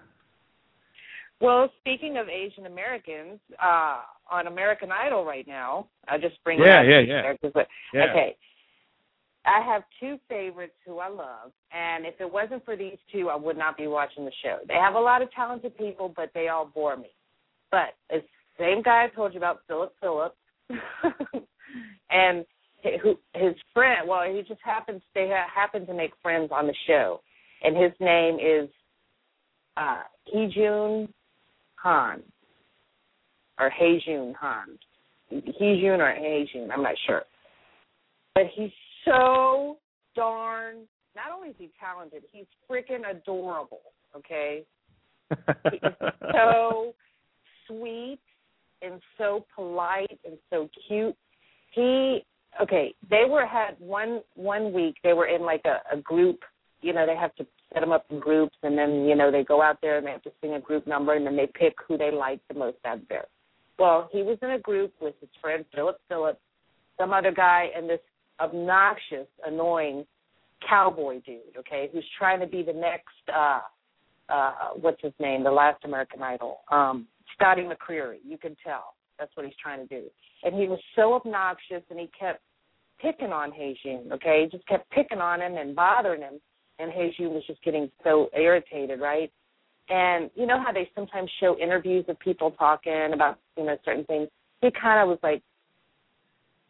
Well, speaking of Asian Americans, uh, on American Idol right now, I'll just bring Yeah, up yeah, yeah. but- Yeah. Okay. I have two favorites who I love, and if it wasn't for these two, I would not be watching the show. They have a lot of talented people, but they all bore me. But it's the same guy I told you about, Philip Phillips, and his friend. Well, he just happens they ha- happen to make friends on the show, and his name is uh, Heejun Han or Heijun Han. Heejun or Heijun, I'm not sure. But he's so darn. Not only is he talented, he's freaking adorable. Okay, He's so sweet and so polite and so cute. He okay. They were had one one week. They were in like a, a group. You know, they have to set them up in groups, and then you know they go out there and they have to sing a group number, and then they pick who they like the most out there. Well, he was in a group with his friend Philip Phillips, some other guy, and this obnoxious, annoying cowboy dude. Okay, who's trying to be the next. uh uh what's his name, the last American Idol, um, Scotty McCreery. You can tell that's what he's trying to do. And he was so obnoxious, and he kept picking on Heijun. Okay, he just kept picking on him and bothering him, and Heijun was just getting so irritated, right? And you know how they sometimes show interviews of people talking about you know certain things. He kind of was like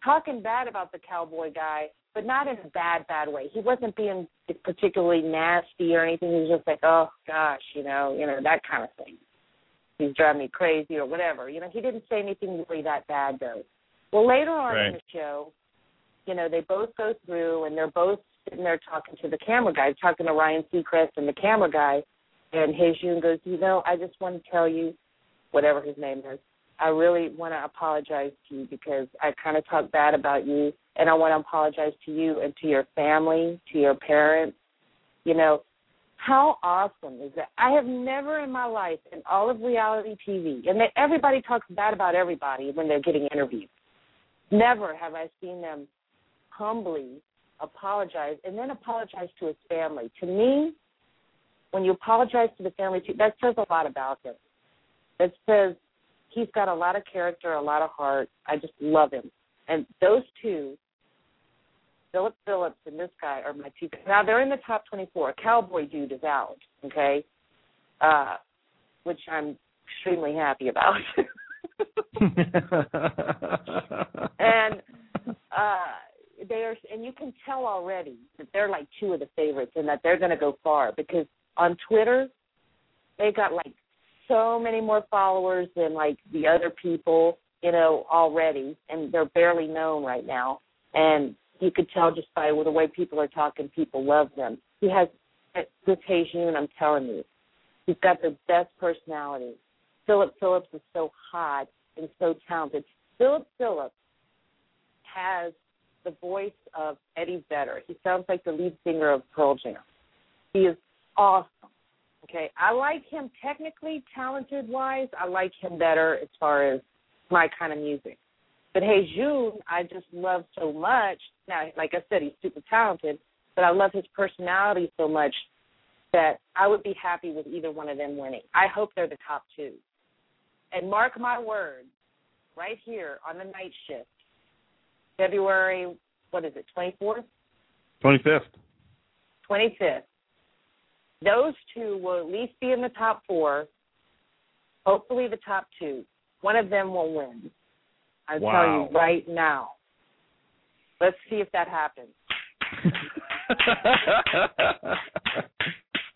talking bad about the cowboy guy, but not in a bad, bad way. He wasn't being particularly nasty or anything. He was just like, oh gosh, you know, you know that kind of thing. He's driving me crazy or whatever. You know, he didn't say anything really that bad though. Well, later on in the show, you know, they both go through and they're both sitting there talking to the camera guy, talking to Ryan Seacrest and the camera guy, and Heijun goes, you know, I just want to tell you, whatever his name is, I really want to apologize to you because I kind of talked bad about you, and I want to apologize to you and to your family, to your parents. You know, how awesome is that? I have never in my life, in all of reality TV, and that everybody talks bad about everybody when they're getting interviewed. Never have I seen them humbly apologize and then apologize to his family. To me, when you apologize to the family, that says a lot about him. That says he's got a lot of character, a lot of heart. I just love him. And those two, Philip Phillips and this guy, are my two. Now they're in the top 24. Cowboy Dude is out, okay, uh, which I'm extremely happy about. and uh they are and you can tell already that they're like two of the favorites and that they're going to go far because on Twitter they got like so many more followers than like the other people, you know, already and they're barely known right now and you could tell just by the way people are talking people love them. He has this Heijun, I'm telling you. He's got the best personality. Philip Phillips is so hot and so talented. Philip Phillips has the voice of Eddie Vedder. He sounds like the lead singer of Pearl Jam. He is awesome. Okay, I like him technically, talented wise. I like him better as far as my kind of music. But Heijun, I just love so much. Now, like I said, he's super talented, but I love his personality so much that I would be happy with either one of them winning. I hope they're the top two. And mark my words, right here on the night shift, February, what is it, 24th? 25th. 25th. Those two will at least be in the top four, hopefully the top two. One of them will win. I Wow. tell you right now. Let's see if that happens.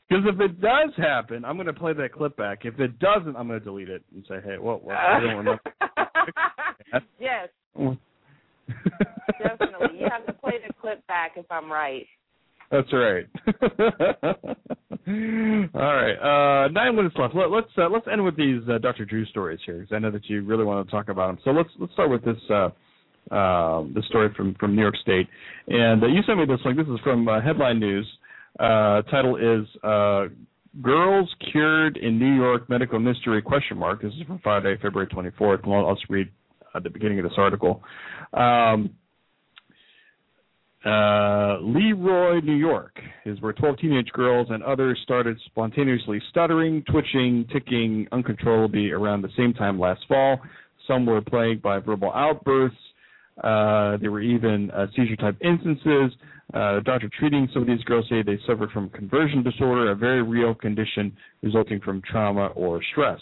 Because if it does happen, I'm going to play that clip back. If it doesn't, I'm going to delete it and say, "Hey, what? well I don't remember." yes, definitely. You have to play the clip back if I'm right. That's right. All right, uh, nine minutes left. Let, let's uh, let's end with these uh, Dr. Drew stories here because I know that you really want to talk about them. So let's let's start with this uh, uh, this story from from New York State, and uh, you sent me this link. This is from uh, Headline News. Title is "Girls Cured in New York Medical Mystery?" Question mark. This is from Friday, February 24th. Well, I'll just read at the beginning of this article. Um, uh, Le Roy, New York, is where 12 teenage girls and others started spontaneously stuttering, twitching, ticking uncontrollably around the same time last fall. Some were plagued by verbal outbursts. Uh, there were even uh, seizure type instances. Uh, doctor treating some of these girls say they suffered from conversion disorder, a very real condition resulting from trauma or stress.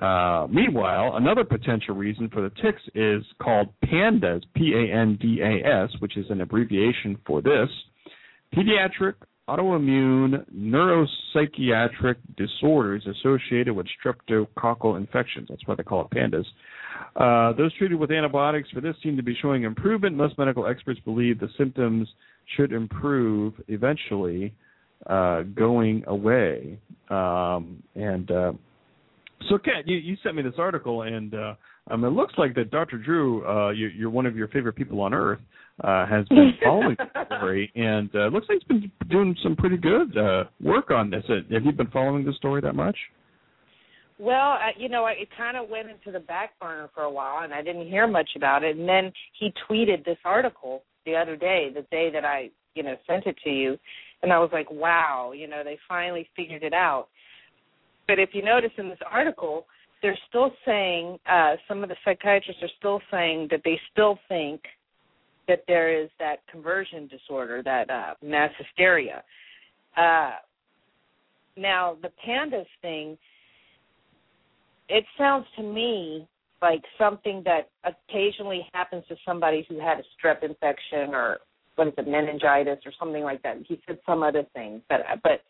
Uh, meanwhile, another potential reason for the tics is called PANDAS, P-A-N-D-A-S, which is an abbreviation for this, pediatric autoimmune neuropsychiatric disorders associated with streptococcal infections. That's why they call it PANDAS. Uh, those treated with antibiotics for this seem to be showing improvement. Most medical experts believe the symptoms should improve eventually, uh, going away. Um, and uh, so, Kat, you, you sent me this article, and uh, um, it looks like that Dr. Drew, uh, you, you're one of your favorite people on earth, uh, has been following the story, and uh, looks like he's been doing some pretty good uh, work on this. Uh, Have you been following the story that much? Well, uh, you know, it kind of went into the back burner for a while, and I didn't hear much about it. And then he tweeted this article the other day, the day that I, you know, sent it to you, and I was like, wow, you know, they finally figured it out. But if you notice in this article, they're still saying uh, some of the psychiatrists are still saying that they still think that there is that conversion disorder, that uh, mass hysteria. Uh, now, the pandas thing, it sounds to me like something that occasionally happens to somebody who had a strep infection or what is it, meningitis or something like that. He said some other thing, but but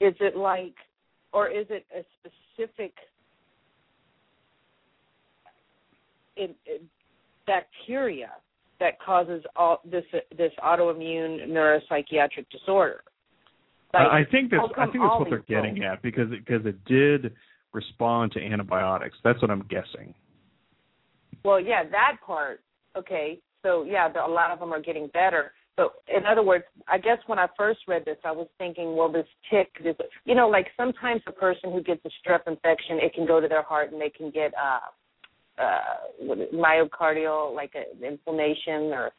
is it like, or is it a specific in, in bacteria that causes all this this autoimmune neuropsychiatric disorder? Like, I think that's I think that's what they're getting at because it, because it did respond to antibiotics. That's what I'm guessing. Well, yeah, that part. Okay, so yeah, the, a lot of them are getting better. But in other words, I guess when I first read this, I was thinking, well, this tic, this, you know, like sometimes a person who gets a strep infection, it can go to their heart and they can get uh, uh, myocardial, like a, inflammation, or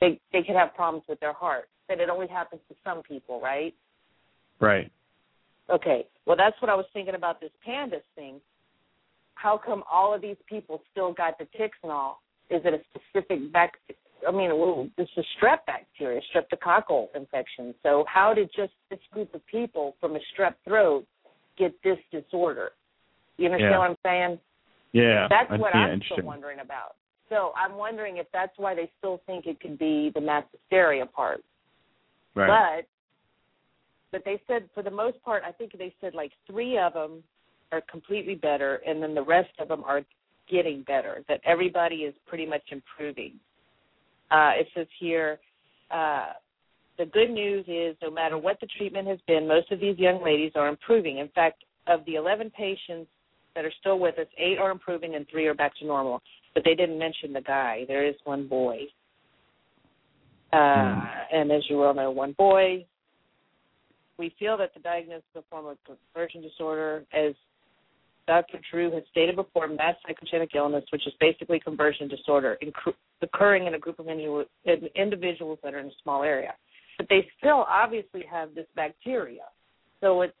they they could have problems with their heart. But it only happens to some people, right? Right. Okay. Well, that's what I was thinking about this pandas thing. How come all of these people still got the tics and all? Is it a specific bacteria? I mean, well, this is strep bacteria, streptococcal infection. So how did just this group of people from a strep throat get this disorder? You understand Yeah. what I'm saying? Yeah. That's I- what I'm still wondering about. So I'm wondering if that's why they still think it could be the mass hysteria part. Right. But but they said for the most part, I think they said like three of them are completely better, and then the rest of them are getting better. That everybody is pretty much improving. Uh, it says here, uh, the good news is no matter what the treatment has been, most of these young ladies are improving. In fact, of the 11 patients that are still with us. Eight are improving, and three are back to normal. But they didn't mention the guy. There is one boy. Uh, Hmm. And as you well know, one boy. We feel that the diagnosis of a form of conversion disorder, as Dr. Drew has stated before, mass psychogenic illness, which is basically conversion disorder, incru- occurring in a group of indi- individuals that are in a small area. But they still obviously have this bacteria. So it's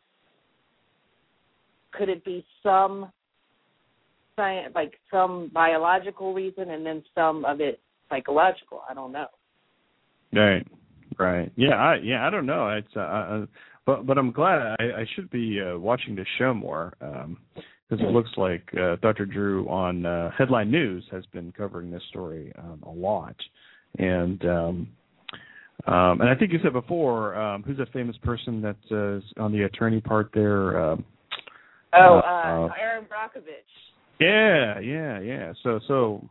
could it be some science, like some biological reason and then some of it psychological? I don't know. Right, right. Yeah, I yeah, I don't know. It's uh, uh but but I'm glad I, I should be uh, watching this show more um because it looks like uh, Dr. Drew on uh, Headline News has been covering this story um, a lot, and um, um, and I think you said before, um, who's that famous person that's uh, on the attorney part there? Uh, Oh, Uh, uh, uh, Erin Brockovich. yeah, yeah, yeah. So so,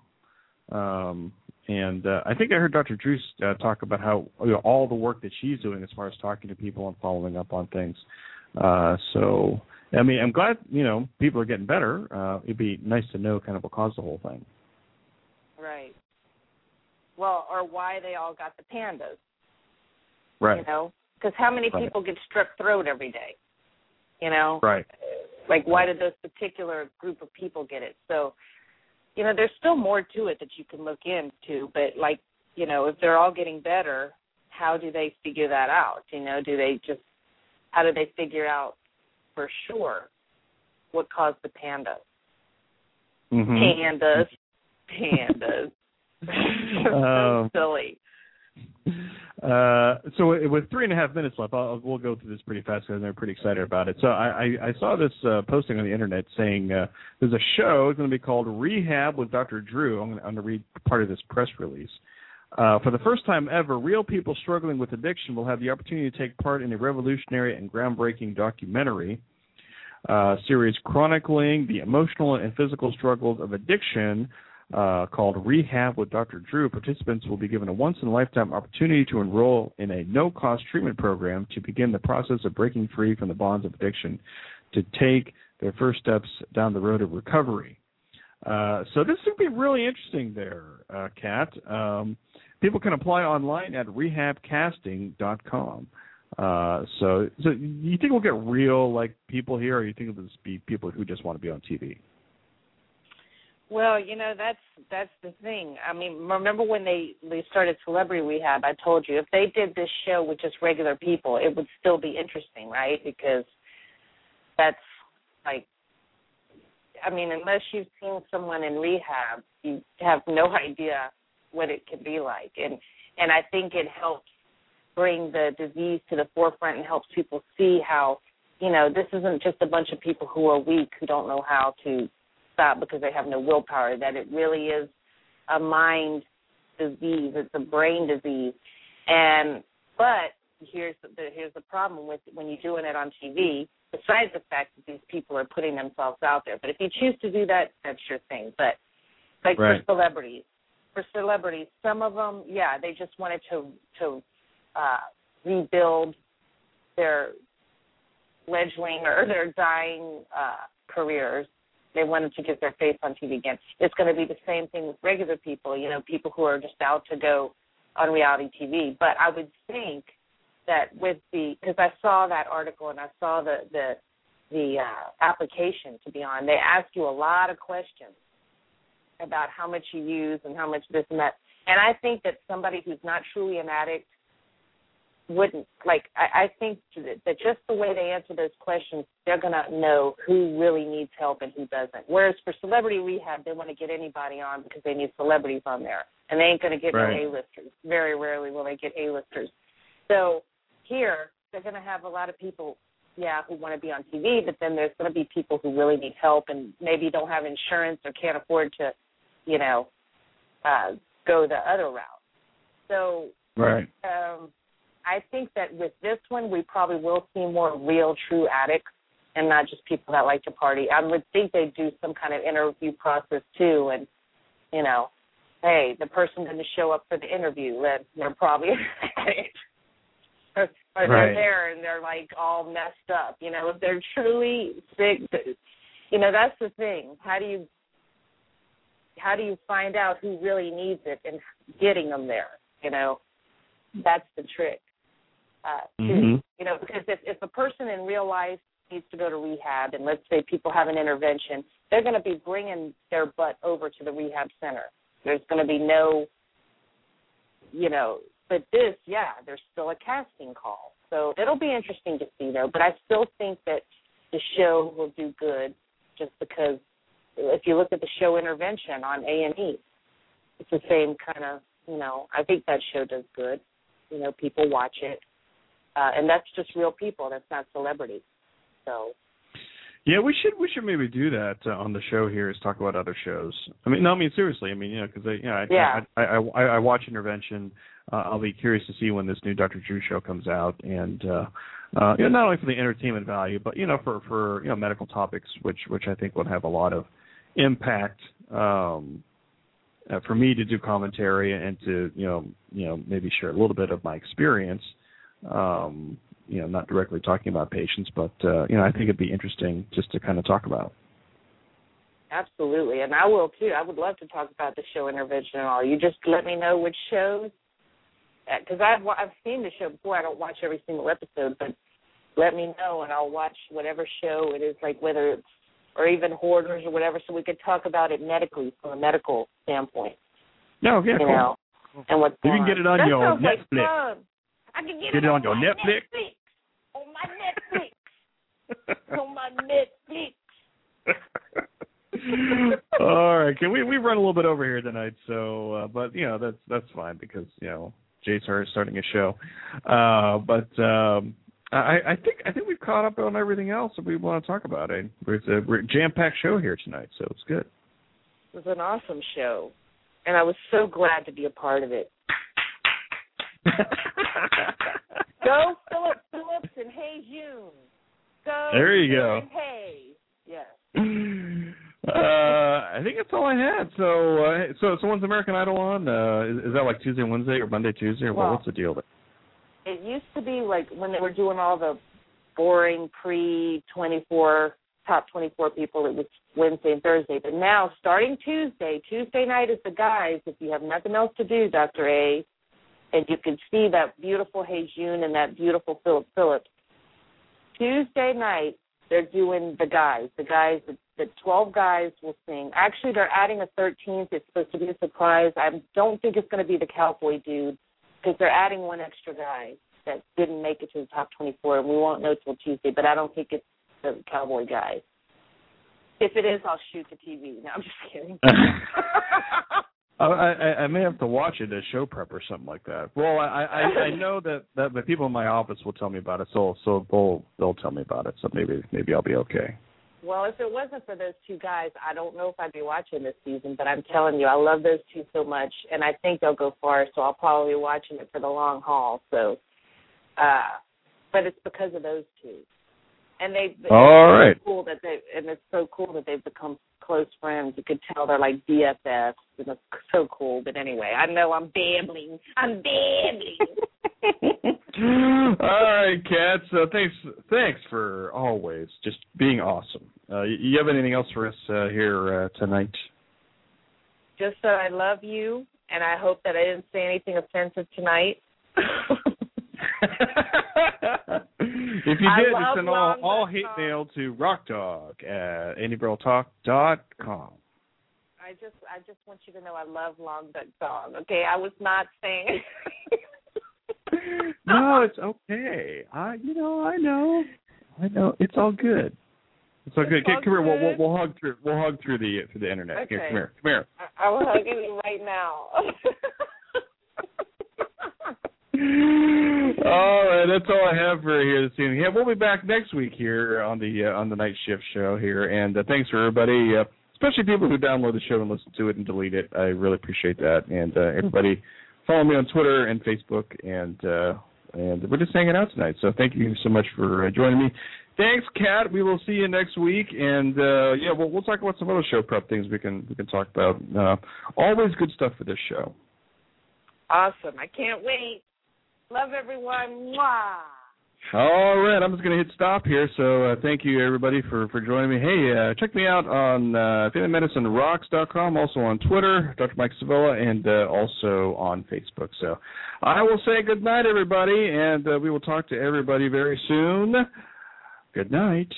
um, and uh, I think I heard Dr. Drew uh, talk about how you know, all the work that she's doing as far as talking to people and following up on things. Uh, so I mean, I'm glad you know people are getting better. Uh, it'd be nice to know kind of what caused the whole thing. Right. Well, or why they all got the pandas, Right. you know? Because how many Right. people get strep throat every day? You know? Right. Like, why did those particular group of people get it? So, you know, there's still more to it that you can look into. But, like, you know, if they're all getting better, how do they figure that out? You know, do they just, how do they figure out for sure what caused the pandas? Mm-hmm. Pandas. Pandas. Um, so silly. Uh, so with three and a half minutes left, I'll, we'll go through this pretty fast because I'm pretty excited about it. So I, I, I saw this uh, posting on the internet saying uh, there's a show going to be called Rehab with Dr. Drew. I'm going to read part of this press release. Uh, for the first time ever, real people struggling with addiction will have the opportunity to take part in a revolutionary and groundbreaking documentary uh, series chronicling the emotional and physical struggles of addiction uh, called Rehab with Dr. Drew. Participants will be given a once in a lifetime opportunity to enroll in a no cost treatment program to begin the process of breaking free from the bonds of addiction to take their first steps down the road of recovery. Uh, so this would be really interesting there, uh, Kat. Um, people can apply online at rehabcasting.com. Uh, so, so you think we'll get real like people here, or you think it'll just be people who just want to be on TV? Well, you know that's that's the thing. I mean, remember when they they started Celebrity Rehab? I told you if they did this show with just regular people, it would still be interesting, right? Because that's like, I mean, unless you've seen someone in rehab, you have no idea what it can be like, and and I think it helps bring the disease to the forefront and helps people see how, you know, this isn't just a bunch of people who are weak who don't know how to stop because they have no willpower. That it really is a mind disease. It's a brain disease, and but here's the here's the problem with when you're doing it on TV. Besides the fact that these people are putting themselves out there, but if you choose to do that, that's your thing. But like Right. for celebrities, for celebrities, some of them, yeah, they just wanted to to uh, rebuild their fledgling or their dying uh, careers. They wanted to get their face on TV again. It's going to be the same thing with regular people, you know, people who are just out to go on reality TV. But I would think that with the because I saw that article and I saw the the the uh, application to be on, they ask you a lot of questions about how much you use and how much this and that. And I think that somebody who's not truly an addict wouldn't like I, I think that just the way they answer those questions, they're gonna know who really needs help and who doesn't. Whereas for celebrity rehab, they want to get anybody on because they need celebrities on there, and they ain't gonna get Right. no A-listers. Very rarely will they get A-listers. So here, they're gonna have a lot of people, yeah, who want to be on TV, but then there's gonna be people who really need help and maybe don't have insurance or can't afford to, you know, uh, go the other route. So Right. um, I think that with this one, we probably will see more real, true addicts, and not just people that like to party. I would think they do some kind of interview process too, and you know, hey, the person didn't show up for the interview, then they're probably or, or they're there and they're like all messed up. You know, if they're truly sick, you know that's the thing. How do you how do you find out who really needs it and getting them there? You know, that's the trick. Uh, too. Mhm. You know, because if if a person in real life needs to go to rehab, and let's say people have an intervention, they're going to be bringing their butt over to the rehab center. There's going to be no, you know, but this, yeah, there's still a casting call. So it'll be interesting to see though. But I still think that the show will do good, just because if you look at the show Intervention on A and E, it's the same kind of, you know. I think that show does good. You know, people watch it, uh, and that's just real people. That's not celebrities. So Yeah, we should we should maybe do that uh, on the show here. Is talk about other shows. I mean, no, I mean seriously. I mean, you know, because I, you know, I, Yeah. I, I, I I watch Intervention. Uh, I'll be curious to see when this new Dr. Drew show comes out, and uh, uh, you know, not only for the entertainment value, but you know, for for you know medical topics, which which I think would have a lot of impact. Um, uh, for me to do commentary and to you know you know maybe share a little bit of my experience um you know not directly talking about patients but uh you know i think it'd be interesting just to kind of talk about Absolutely, and I will too. I would love to talk about the show intervention and all. You just let me know which shows, because I've I've seen the show before. I don't watch every single episode, but let me know and I'll watch whatever show it is, like whether it's or even hoarders or whatever, so we could talk about it medically from a medical standpoint. no yeah you cool. know, and what's You can get it on That your sounds like Netflix. I can get, Get it on your Netflix. Netflix. On my Netflix. on my Netflix. all right can we we run a little bit over here tonight so uh but you know that's that's fine because you know jay's is starting a show uh but um I, I think I think we've caught up on everything else that we want to talk about. Eh? It's a jam-packed show here tonight, so it's good. It was an awesome show, and I was so glad to be a part of it. Go Philip Phillips and Heijun. Go. There you go. and Hey. Yes. uh, I think that's all I had. So, uh, so, so when's American Idol on? Uh, is, is that like Tuesday, Wednesday, or Monday, Tuesday, or Well- what's the deal there? It used to be like when they were doing all the boring pre twenty four top twenty four people. It was Wednesday and Thursday, but now starting Tuesday, Tuesday night is the guys. If you have nothing else to do, Doctor A, and you can see that beautiful Heijun and that beautiful Philip Phillips. Tuesday night, they're doing the guys. The guys, the, the 12 guys will sing. Actually, they're adding a 13th. It's supposed to be a surprise. I don't think it's going to be the cowboy dude because they're adding one extra guy that didn't make it to the top 24, and we won't know till Tuesday. But I don't think it's the cowboy guy. If it is, I'll shoot the TV. No, I'm just kidding. I, I, I may have to watch it as show prep or something like that. Well, I, I, I know that, that the people in my office will tell me about it, so so they'll they'll tell me about it. So maybe maybe I'll be okay. Well, if it wasn't for those two guys, I don't know if I'd be watching this season. But I'm telling you, I love those two so much, and I think they'll go far. So I'll probably be watching it for the long haul. So, uh, but it's because of those two, and they. All it's right. So cool that they, and it's so cool that they've become close friends. You could tell they're like BFFs, and it's so cool. But anyway, I know I'm babbling. I'm babbling. All right, Kat. So thanks thanks for always just being awesome. Uh, you, you have anything else for us uh, here uh, tonight? Just that I love you, and I hope that I didn't say anything offensive tonight. if you did, love send all, all hate com. mail to rockdog at andybrotalk.com. I just I just want you to know I love Long Duck Dog. Okay, I was not saying. no, it's okay. I, you know, I know, I know. It's all good. It's all good. It's all come here. We'll, we'll we'll hug through. We'll hug through the through the internet. Here, Okay. come here. Come here. I, I will hug you right now. all right, that's all I have for here this evening. Yeah, we'll be back next week here on the uh, on the night shift show here, and uh, thanks for everybody, uh, especially people who download the show and listen to it and delete it. I really appreciate that, and uh, everybody follow me on Twitter and Facebook, and uh, and we're just hanging out tonight. So thank you so much for uh, joining me. Thanks, Kat. We will see you next week, and yeah, we'll we'll talk about some other show prep things we can we can talk about. Always good stuff for this show. awesome! I can't wait. Love everyone. Mwah. All right, I'm just going to hit stop here. So uh, thank you everybody for for joining me. Hey, uh, check me out on uh, FamilyMedicineRocks.com, also on Twitter, Dr. Mike Sevilla, and uh, also on Facebook. So I will say good night, everybody, and uh, we will talk to everybody very soon. Good night.